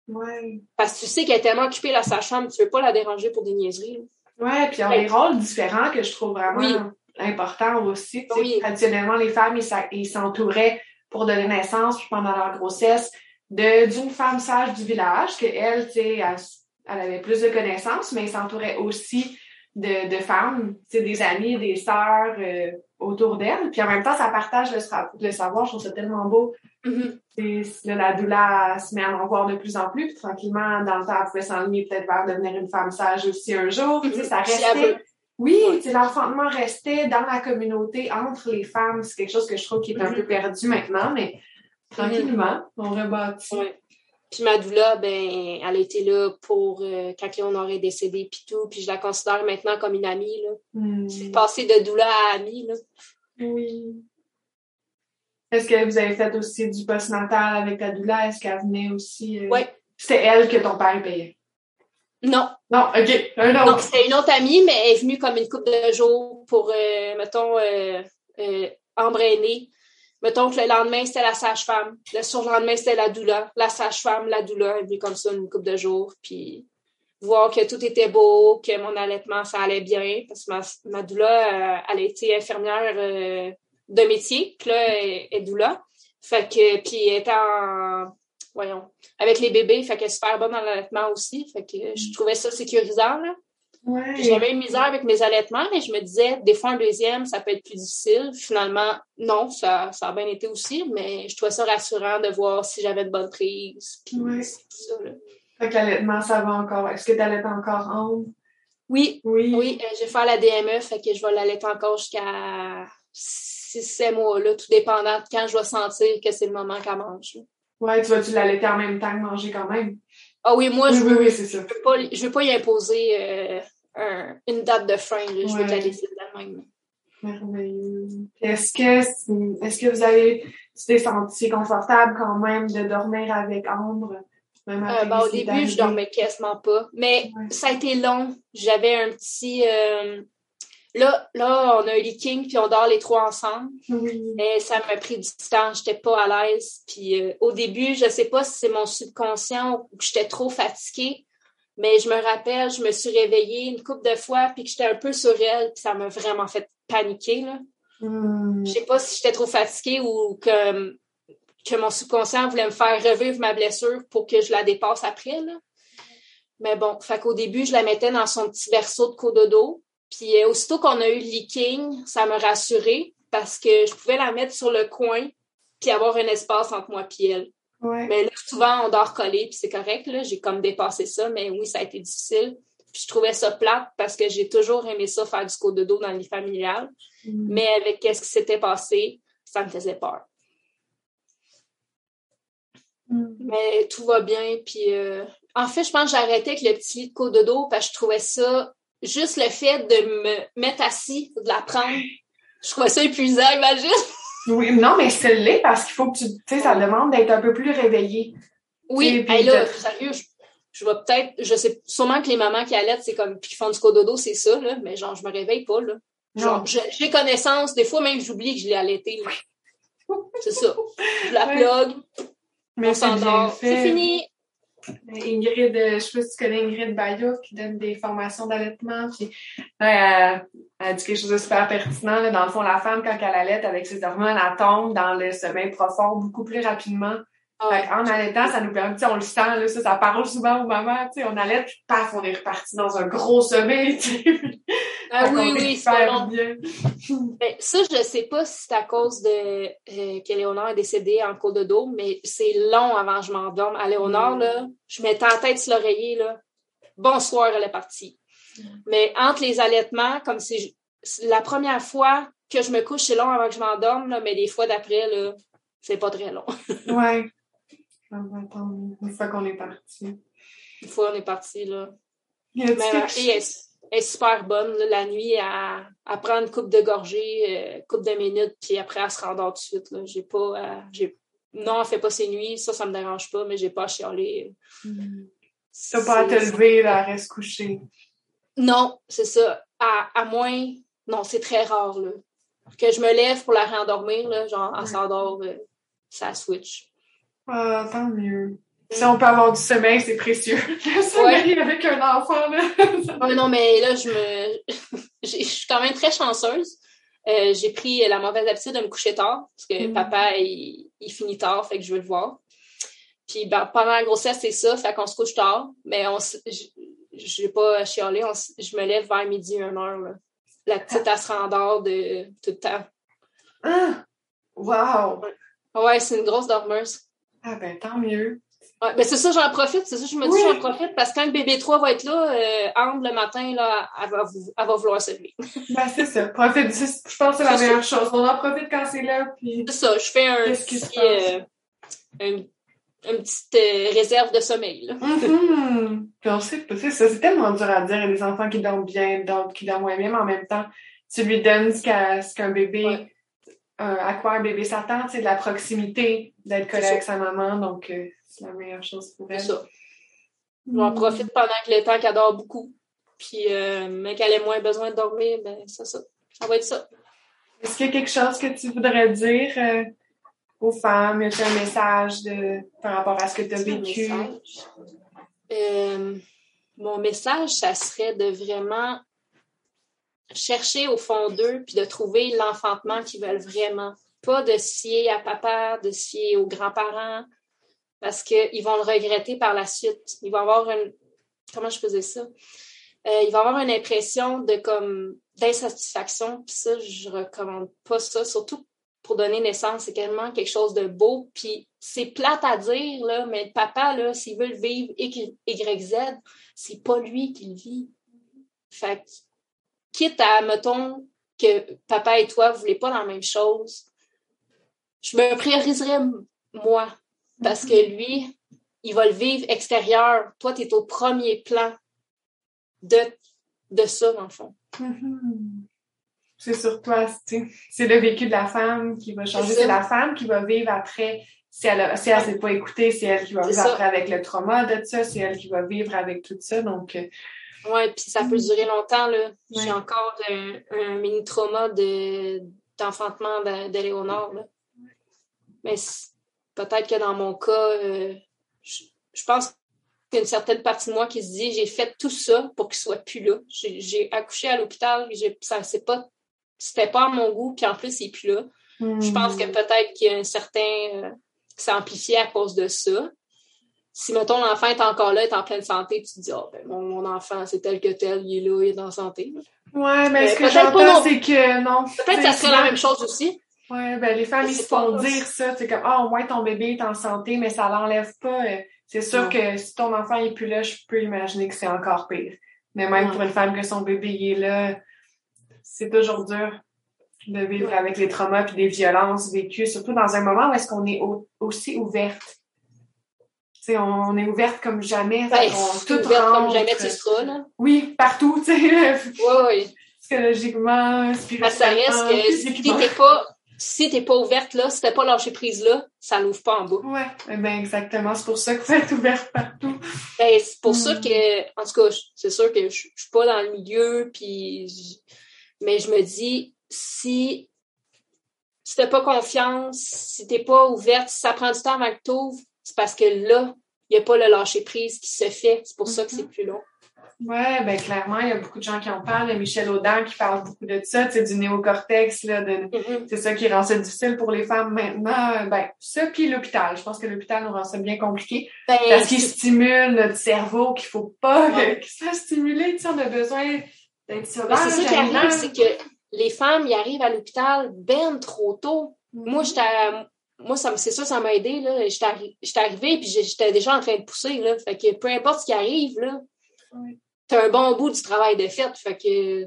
Ouais. Parce que tu sais qu'elle est tellement occupée, la sage-femme, tu veux pas la déranger pour des niaiseries. Ouais, puis il y a des rôles différents que je trouve vraiment importants aussi. Traditionnellement, les femmes, ils s'entouraient pour donner naissance, puis pendant leur grossesse d'une femme sage du village, que elle, tu sais, elle, avait plus de connaissances, mais elle s'entourait aussi de, de femmes, tu sais, des amis, des sœurs euh, autour d'elle. Puis en même temps, ça partage le, savoir. Je trouve ça tellement beau. Mm-hmm. la doula se met à en voir de plus en plus. Puis tranquillement, dans le temps, elle pouvait s'enligner peut-être vers devenir une femme sage aussi un jour. Tu sais, ça mm-hmm. restait... Oui, l'enfantement restait dans la communauté entre les femmes. C'est quelque chose que je trouve qui est un mm-hmm. peu perdu maintenant, mais Tranquillement, on rebâtit. Puis ma doula, ben, elle a été là pour euh, quand on aurait décédé, puis tout. Puis je la considère maintenant comme une amie. Là. Hmm. C'est passé de doula à amie. Là. Oui. Est-ce que vous avez fait aussi du post-natal avec ta doula? Est-ce qu'elle venait aussi? Euh... Oui. C'était elle que ton père payait? Non. Non, OK. Un autre. Non, c'était une autre amie, mais elle est venue comme une couple de jours pour, euh, mettons, euh, euh Mettons que le lendemain, c'était la sage-femme. Le surlendemain, c'était la doula. La sage-femme, la doula, elle vit comme ça une couple de jours. Puis voir que tout était beau, que mon allaitement, ça allait bien. Parce que ma, doula, euh, elle été infirmière euh, de métier. Puis là, elle est doula. Fait que, puis elle était en, voyons, avec les bébés. Fait qu'elle est super bonne dans l'allaitement aussi. Fait que je trouvais ça sécurisant, là. J'avais une misère avec mes allaitements, mais je me disais, des fois, un deuxième, ça peut être plus difficile. Finalement, non, ça, ça a bien été aussi, mais je trouvais ça rassurant de voir si j'avais de bonnes prises. Oui. Ça, Fait que l'allaitement, ça va encore. Est-ce que tu allaites encore en Oui. Oui. Oui, euh, je vais faire la DME, fait que je vais l'allaiter encore jusqu'à 6-7 mois, là, tout dépendant de quand je vais sentir que c'est le moment qu'elle mange. Oui, tu vas-tu l'allaiter en même temps que manger quand même? Ah oui, moi, je veux, oui, je veux pas, je veux pas y imposer euh, un, une date de fin. Là. Je veux te laisser de même. Merveilleux. Est-ce que, est-ce que vous avez, tu t'es senti confortable quand même de dormir avec Ambre? Même euh, ben, au début, je dormais quasiment pas. Mais ça a été long. J'avais un petit, euh, Là, là, on a un leaking, puis on dort les trois ensemble. Mais ça m'a pris du temps, j'étais pas à l'aise. Puis euh, au début, je sais pas si c'est mon subconscient ou que j'étais trop fatiguée, mais je me rappelle, je me suis réveillée une couple de fois, puis que j'étais un peu sur elle, puis ça m'a vraiment fait paniquer. Là. Mm. Je sais pas si j'étais trop fatiguée ou que, que mon subconscient voulait me faire revivre ma blessure pour que je la dépasse après. Là. Mais bon, fait qu'au début, je la mettais dans son petit berceau de cododo. Puis euh, aussitôt qu'on a eu le leaking, ça m'a rassurée parce que je pouvais la mettre sur le coin puis avoir un espace entre moi et elle. Mais là, souvent, on dort collé, puis c'est correct. Là, j'ai comme dépassé ça, mais oui, ça a été difficile. Puis je trouvais ça plate parce que j'ai toujours aimé ça, faire du de dos dans le lit familial. Mm. Mais avec ce qui s'était passé, ça me faisait peur. Mm. Mais tout va bien. Puis euh, en fait, je pense que j'ai arrêté avec le petit lit de côte de dos parce que je trouvais ça juste le fait de me mettre assis, de la prendre, je trouvais ça épuisant, imagine. Oui, non, mais c'est l'est parce qu'il faut que tu, tu sais, ça demande d'être un peu plus réveillé. Oui, là, sérieux, je, vais peut-être, je sais, sûrement que les mamans qui allaitent, c'est comme, puis qui font du cododo, c'est ça, là, mais genre, je me réveille pas, là. Genre, j'ai connaissance, des fois même, j'oublie que je l'ai allaité, C'est ça. Je la plug, mais on s'endort, c'est fini. Ingrid, euh, je sais pas si tu connais Ingrid Bayou qui donne des formations d'allaitement. Puis, elle, dit quelque chose de super pertinent. Dans le fond, la femme, quand elle allait avec ses hormones, elle tombe dans le sommeil profond beaucoup plus rapidement en allaitant, ça nous permet, on le sent, là, ça, ça parle souvent aux mamans, tu sais, on allait, puis paf, on est reparti dans un gros sommeil, tu sais. Ah oui, oui, c'est bon. bien. Ben, ça, je sais pas si c'est à cause de euh, qu'Éléonore est décédée en cours de dos, mais c'est long avant que je m'endorme. À Léonore, là, je mettais la tête sur l'oreiller, là. Bonsoir, elle est partie. Mm. Mais entre les allaitements, comme c'est la première fois que je me couche, c'est long avant que je m'endorme, là, mais les fois d'après, là, c'est pas très long. ouais. Une fois qu'on est parti. Une fois qu'on est parti, là. Mais ma fille est, super bonne. la nuit, à, à prendre une coupe de gorgée, euh, coupe de minutes, puis après, elle se rendort tout de suite. Là. J'ai pas. Euh, j'ai... Non, elle fait pas ses nuits, ça, ça me dérange pas, mais j'ai pas à chialer. Mm. T'as pas à te lever, là, reste coucher. Non, c'est ça. À, à moins. Non, c'est très rare, là. Que je me lève pour la rendormir, là, genre, elle s'endort, euh, ça switch. Ah, tant mieux. Si on peut avoir du sommeil, c'est précieux. Le sommeil avec un enfant, là. non, mais là, je me. Je suis quand même très chanceuse. Euh, j'ai pris la mauvaise habitude de me coucher tard, parce que mm. papa, il, finit tard, fait que je veux le voir. Puis ben, pendant la grossesse, c'est ça, fait qu'on se couche tard, mais on je vais pas chialer, je me lève vers midi, une heure. Là. La petite, elle se rendort de tout le temps. Ah! Wow! Ouais, c'est une grosse dormeuse. Ah ben, tant mieux. Ouais, ben c'est ça, j'en profite. C'est ça, je me dis, j'en profite parce que quand le bébé 3 va être là, euh, le matin, là, elle va, elle va vouloir se lever. ben, c'est ça. Profite. Je pense que c'est la meilleure chose. On en profite quand c'est là. Puis... C'est ça. Je fais un petit, euh, un, une petite euh, réserve de sommeil. Là. Mm -hmm. c'est ça. C'est tellement dur à dire. Il y a des enfants qui dorment bien, d'autres qui dorment moins bien, mais en même temps, tu lui donnes ce qu'un bébé à quoi un bébé s'attend, c'est de la proximité, d'être collé avec sa maman, donc euh, c'est la meilleure chose pour elle. C'est ça. J'en profite pendant que le temps qu'elle dort beaucoup. Puis, euh, mais qu'elle ait moins besoin de dormir, ben, c'est ça. Ça va être ça. Est-ce qu'il y a quelque chose que tu voudrais dire euh, aux femmes? Un message de, par rapport à ce que tu as vécu? mon message, ça serait de vraiment chercher au fond d'eux puis de trouver l'enfantement qu'ils veulent vraiment. Pas de se à papa, de se aux grands-parents, parce qu'ils vont le regretter par la suite. Ils vont avoir une. Comment je faisais ça? Euh, ils vont avoir une impression de comme d'insatisfaction. Puis ça, je recommande pas ça. Surtout pour donner naissance, c'est tellement quelque chose de beau. Puis c'est plate à dire, là, mais papa, là, s'il veut le vivre Y, Z, c'est pas lui qui le vit. Fait quitte à, mettons, que papa et toi, vous voulez pas la même chose, je me prioriserais moi. Parce que mm-hmm. lui, il va le vivre extérieur. Toi, tu es au premier plan de, de ça, dans le fond. Mm-hmm. C'est sur toi, c'est le vécu de la femme qui va changer. C'est la femme qui va vivre après. Si elle ne s'est pas écoutée, c'est elle qui va vivre après avec le trauma de ça, c'est elle qui va vivre avec tout ça. Donc, euh, oui, puis ça peut durer longtemps. Là. J'ai encore un, mini-trauma d'enfantement d'Éléonore. Mais peut-être que dans mon cas, euh, je, pense qu'il y a une certaine partie de moi qui se dit j'ai fait tout ça pour qu'il soit plus là. J'ai accouché à l'hôpital, ça c'est pas c'était pas à mon goût, puis en plus il est plus là. Je pense que mm. peut-être qu'il y a un certain euh, amplifié à cause de ça si, mettons, l'enfant est encore là, est en pleine santé, tu te dis, oh, ben, mon, enfant, c'est tel que tel, il est là, il est en santé. Ouais, mais ce que j'entends, c'est que non. Peut-être que ça serait la même chose aussi. Ouais, ben, les femmes, ils se font dire ça. C'est comme, ah, au moins ton bébé est en santé, mais ça l'enlève pas. Euh, c'est sûr que si ton enfant est plus là, je peux imaginer que c'est encore pire. Mais même pour une femme que son bébé est là, c'est toujours dur de vivre avec les traumas et des violences vécues, surtout dans un moment où est-ce qu'on est aussi ouverte on est ouverte comme jamais. Ben, tout ouverte comme jamais tu seras, là. Oui, partout, tu sais. Oui, oui. Psychologiquement, spirituellement. Ça si t'es pas, si t'es pas ouverte là, si t'es pas lâché prise là, ça n'ouvre pas en bas. Ouais, eh ben exactement. C'est pour ça que faut être ouverte partout. Ben, c'est pour ça hmm. que, en tout cas, c'est sûr que je, suis pas dans le milieu, puis, mais je me dis, si si t'as pas confiance, si t'es pas ouverte, si ça prend du temps avant que t'ouvres, c'est parce que là, il n'y a pas le lâcher prise qui se fait. C'est pour ça que c'est mhm. plus long. Oui, ben clairement, il y a beaucoup de gens qui en parlent. Il y a Michel Audin qui parle beaucoup de ça, tu sais, du néocortex, là, de, mm-hmm. c'est ça qui rend ça difficile pour les femmes maintenant. Ben, ça, puis l'hôpital. Je pense que l'hôpital nous rend ça bien compliqué. Ben, parce qu'il stimule notre cerveau, qu'il faut pas qu'il soit stimulé, tu sais, on a besoin d'être sauvage. Ben, c'est ça qui arrive, c'est que les femmes, y arrivent à l'hôpital ben trop tôt. Moi, j'étais moi, ça, c'est ça, ça m'a aidé. Là. J'étais arrivée puis j'étais déjà en train de pousser. Là. Fait que peu importe ce qui arrive, là, t'as un bon bout du travail de fait. Fait que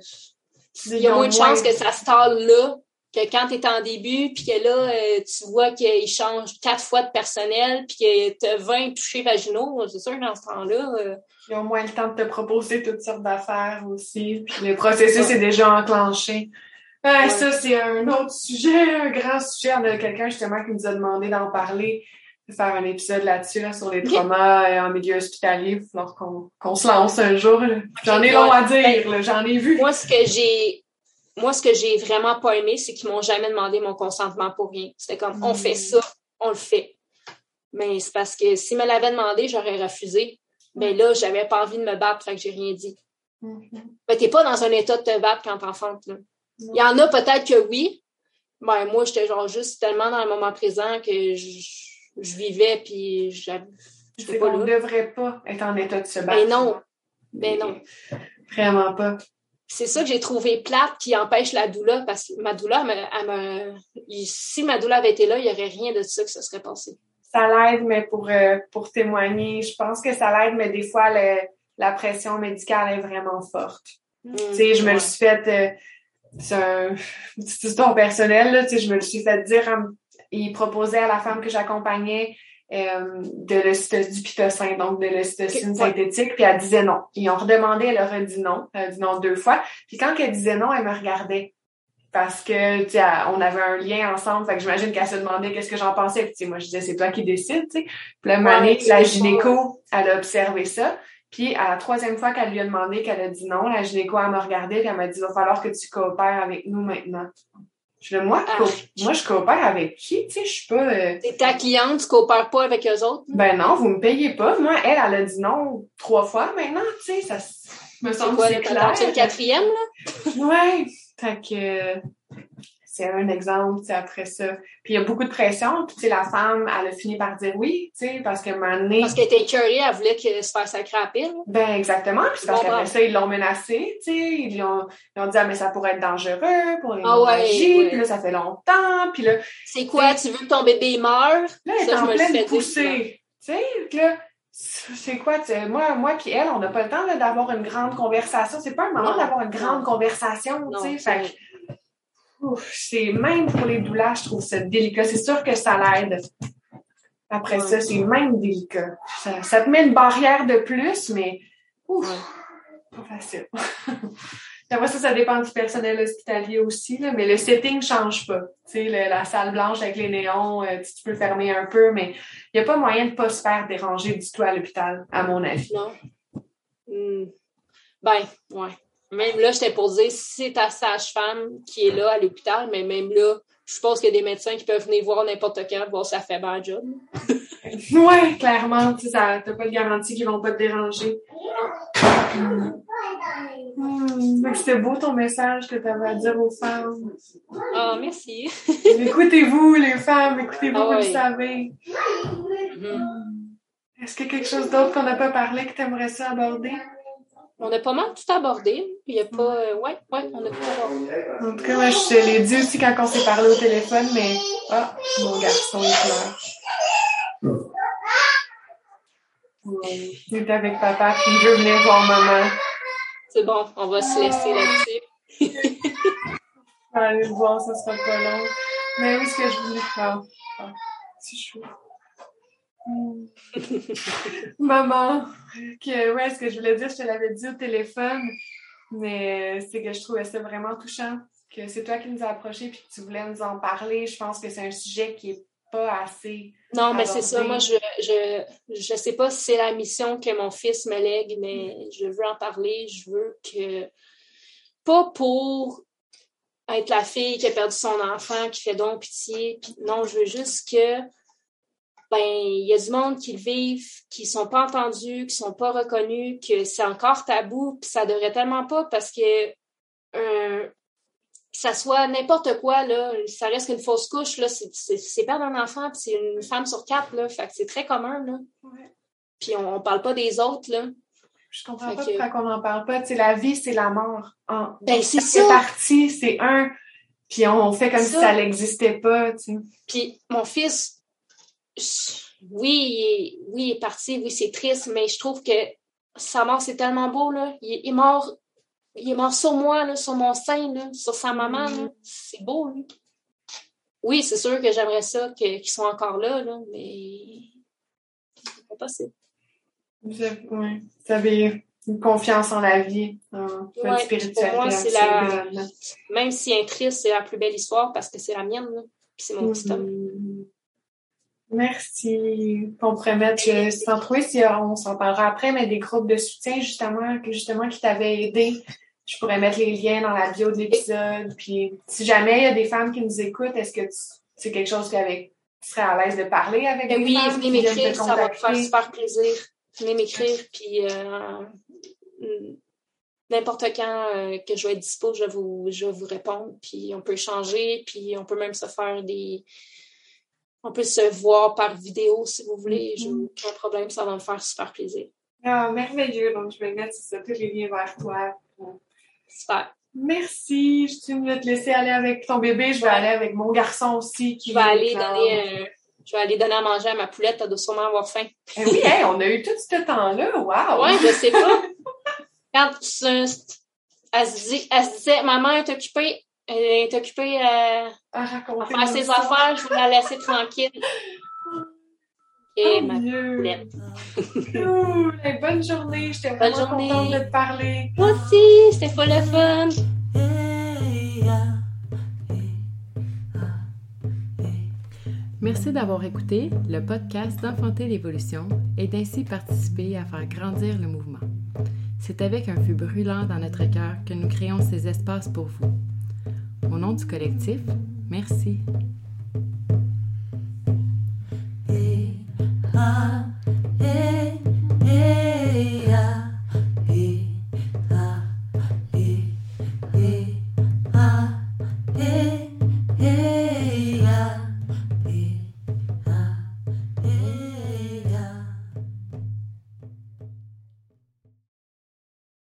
il y a moins de chances que ça se là que quand tu es en début, puis que là, euh, tu vois qu'il change quatre fois de personnel, puis que tu as 20 touchés vaginaux, c'est sûr, dans ce temps-là... Euh, Ils ont moins le temps de te proposer toutes sortes d'affaires aussi, puis le processus est déjà enclenché. Ben, ça, c'est un autre sujet, un grand sujet. On a quelqu'un justement qui nous a demandé d'en parler, de faire un épisode là-dessus, sur les traumas euh, en milieu hospitalier, lorsqu'on qu'on se lance un jour. J'en ai long à dire, j'en ai vu. Moi, ce que j'ai moi, ce que j'ai vraiment pas aimé, c'est qu'ils m'ont jamais demandé mon consentement pour rien. C'était comme on fait hmm. ça, on le fait. Mais c'est parce que s'ils me l'avaient demandé, j'aurais refusé. Mais là, j'avais pas envie de me battre, fait que j'ai rien dit. Mm -hmm. t'es pas dans un état de te battre quand t'enfantes, là. Il y en a peut-être que oui. Ben, moi, j'étais genre juste tellement dans le moment présent que je, vivais puis j'avais. pas on ne devrait pas être en état de se battre. Ben non. Ben non. Vraiment pas. C'est ça que j'ai trouvé plate qui empêche la doula parce que ma elle me, si ma doula avait été là, il n'y aurait rien de ça que se serait passé. Ça l'aide, mais pour, euh, pour témoigner, je pense que ça l'aide, mais des fois, la pression médicale est vraiment forte. tu sais, je me le suis fait. Euh, c'est un, une petite histoire personnelle, là, tu sais, je me suis fait dire, hein, il proposait à la femme que j'accompagnais euh, de l'ocytocine, du pitocin, donc de l'ocytocine synthétique, puis elle disait non. Ils ont redemandé, elle aurait dit non, elle a dit non deux fois. Puis quand elle disait non, elle me regardait parce que tu sais, on avait un lien ensemble, fait que j'imagine qu'elle se demandait qu'est-ce que j'en pensais. Puis moi je disais c'est toi qui décides, tu sais. Puis là, la gynéco, elle a observé ça. Puis à la troisième fois qu'elle lui a demandé, qu'elle a dit non, la gynéco, elle m'a regardé et elle m'a dit, il va falloir que tu coopères avec nous maintenant. Je dis, moi, ah. moi, je coopère avec qui? Tu sais, je suis pas... Euh... T'es ta cliente, tu coopères pas avec eux autres? Ben non, vous me payez pas. Moi, elle, elle a dit non trois fois maintenant, tu sais, ça me semble c'est clair. C'est le quatrième, là? ouais. Fait que c'est un exemple, tu sais, après ça. Puis il y a beaucoup de pression, puis tu sais, la femme, elle a fini par dire oui, tu sais, parce moment donné... Parce qu'elle était curieuse, elle voulait que se fasse sacrer à pile. Ben exactement, puis parce qu'après ça, ils l'ont menacée, tu sais, ils, ont, ils ont dit, ah, mais ça pourrait être dangereux pour les ah, ouais, puis là, ça fait longtemps, puis là... C'est quoi, tu veux que ton bébé meure? Là, elle est en pleine poussée, tu sais, là c'est quoi, moi, moi puis elle, on n'a pas le temps d'avoir une grande conversation. C'est pas un moment d'avoir une grande conversation, tu sais c'est même pour les douleurs, je trouve ça délicat. C'est sûr que ça l'aide. Après ça, c'est même délicat. Ça, te met une barrière de plus, mais ouf, pas facile. Après ça, ça dépend du personnel hospitalier aussi, là, mais le setting ne change pas. Tu sais, la salle blanche avec les néons, euh, tu peux fermer un peu, mais il n'y a pas moyen de ne pas se faire déranger du tout à l'hôpital, à mon avis. Non. Hmm. Ben, ouais. Même là, j'étais pour dire, c'est ta sage-femme qui est là à l'hôpital, mais même là, je pense qu'il y a des médecins qui peuvent venir voir n'importe quand, voir si ça fait bien job. oui, clairement. Tu n'as pas de garantie qu'ils ne vont pas te déranger. Hmm. C'était beau ton message que tu avais à dire aux femmes. Oh, merci. écoutez-vous, les femmes, écoutez-vous, ah vous le savez. Mm-hmm. Est-ce qu'il y a quelque chose d'autre qu'on n'a pas parlé que tu aimerais ça aborder? On a pas mal tout abordé. Il y a pas. Euh, ouais, ouais, on a tout abordé. En tout cas, moi, je te l'ai dit aussi quand on s'est parlé au téléphone, mais. Ah, mon garçon, il pleure. Il est avec papa, puis il veut venir voir maman. C'est bon, on va se laisser là-dessus. aller le voir, ça sera pas long. Mais oui, ce que je voulais faire. Ah, c'est chou. Maman, que, ouais, ce que je voulais dire, je te l'avais dit au téléphone, mais c'est que je trouvais ça vraiment touchant, que c'est toi qui nous as approchés puis que tu voulais nous en parler. Je pense que c'est un sujet qui est pas assez. Non, mais c'est ça. Moi, je, je, je sais pas si c'est la mission que mon fils me lègue, mais je veux en parler. Je veux que. Pas pour être la fille qui a perdu son enfant, qui fait donc pitié. non, je veux juste que ben il y a du monde qui le vivent, qui sont pas entendus, qui sont pas reconnus, que c'est encore tabou, puis ça devrait tellement pas parce que euh, que ça soit n'importe quoi, là, ça reste qu'une fausse couche, là, c'est perdre un enfant, puis c'est une femme sur quatre, là, fait que c'est très commun, là. Puis on, on parle pas des autres, là. Je comprends pas pourquoi on n'en parle pas. La vie, c'est la mort. ben, c'est ça. C'est parti, c'est un. Puis on fait comme si ça n'existait pas. Puis mon fils, oui, oui, il est parti, oui, c'est triste, mais je trouve que sa mort, c'est tellement beau, là. Il, est mort, il est mort sur moi, là, sur mon sein, là, sur sa maman, mm-hmm. C'est beau, lui. Oui, c'est sûr que j'aimerais ça qu'ils soient encore là, là, mais c'est pas possible. Vous avez, ouais, vous avez une confiance en la vie, en ouais, spiritualité. Pour moi, c'est la... Même si est triste, c'est la plus belle histoire parce que c'est la mienne, là. Puis c'est mon petit homme. Merci. On pourrait mettre, sans trouver si on s'en parlera après, mais des groupes de soutien, justement, que justement, qui t'avaient aidé. Je pourrais mettre les liens dans la bio de l'épisode. Puis, si jamais il y a des femmes qui nous écoutent, est-ce que c'est quelque chose qu'avec tu serais à l'aise de parler avec ben oui, venez m'écrire, ça va me faire super plaisir venez m'écrire, puis euh, n'importe quand euh, que je vais être dispo, je vais vous, je vous répondre, puis on peut échanger, puis on peut même se faire des... On peut se voir par vidéo si vous voulez, je n'ai aucun problème, ça va me faire super plaisir. Ah, merveilleux, donc je vais mettre ça, tous les liens vers toi. Super. Merci. Je vais te laisser aller avec ton bébé. Je vais aller avec mon garçon aussi. Qui je vais aller donner je vais aller donner à manger à ma poulette, elle doit sûrement avoir faim. Eh oui, on a eu tout ce temps-là, wow! Oui, je sais pas. Quand elle, se elle se disait, maman est occupée, elle est occupée euh, à, faire ses affaires, je vais la laisser tranquille. Et ma poulette. cool. bonne journée, j'étais vraiment contente de te parler. Moi aussi, c'était pas le fun. Merci d'avoir écouté le podcast d'Enfanter l'évolution et d'ainsi participer à faire grandir le mouvement. C'est avec un feu brûlant dans notre cœur que nous créons ces espaces pour vous. Au nom du collectif, merci.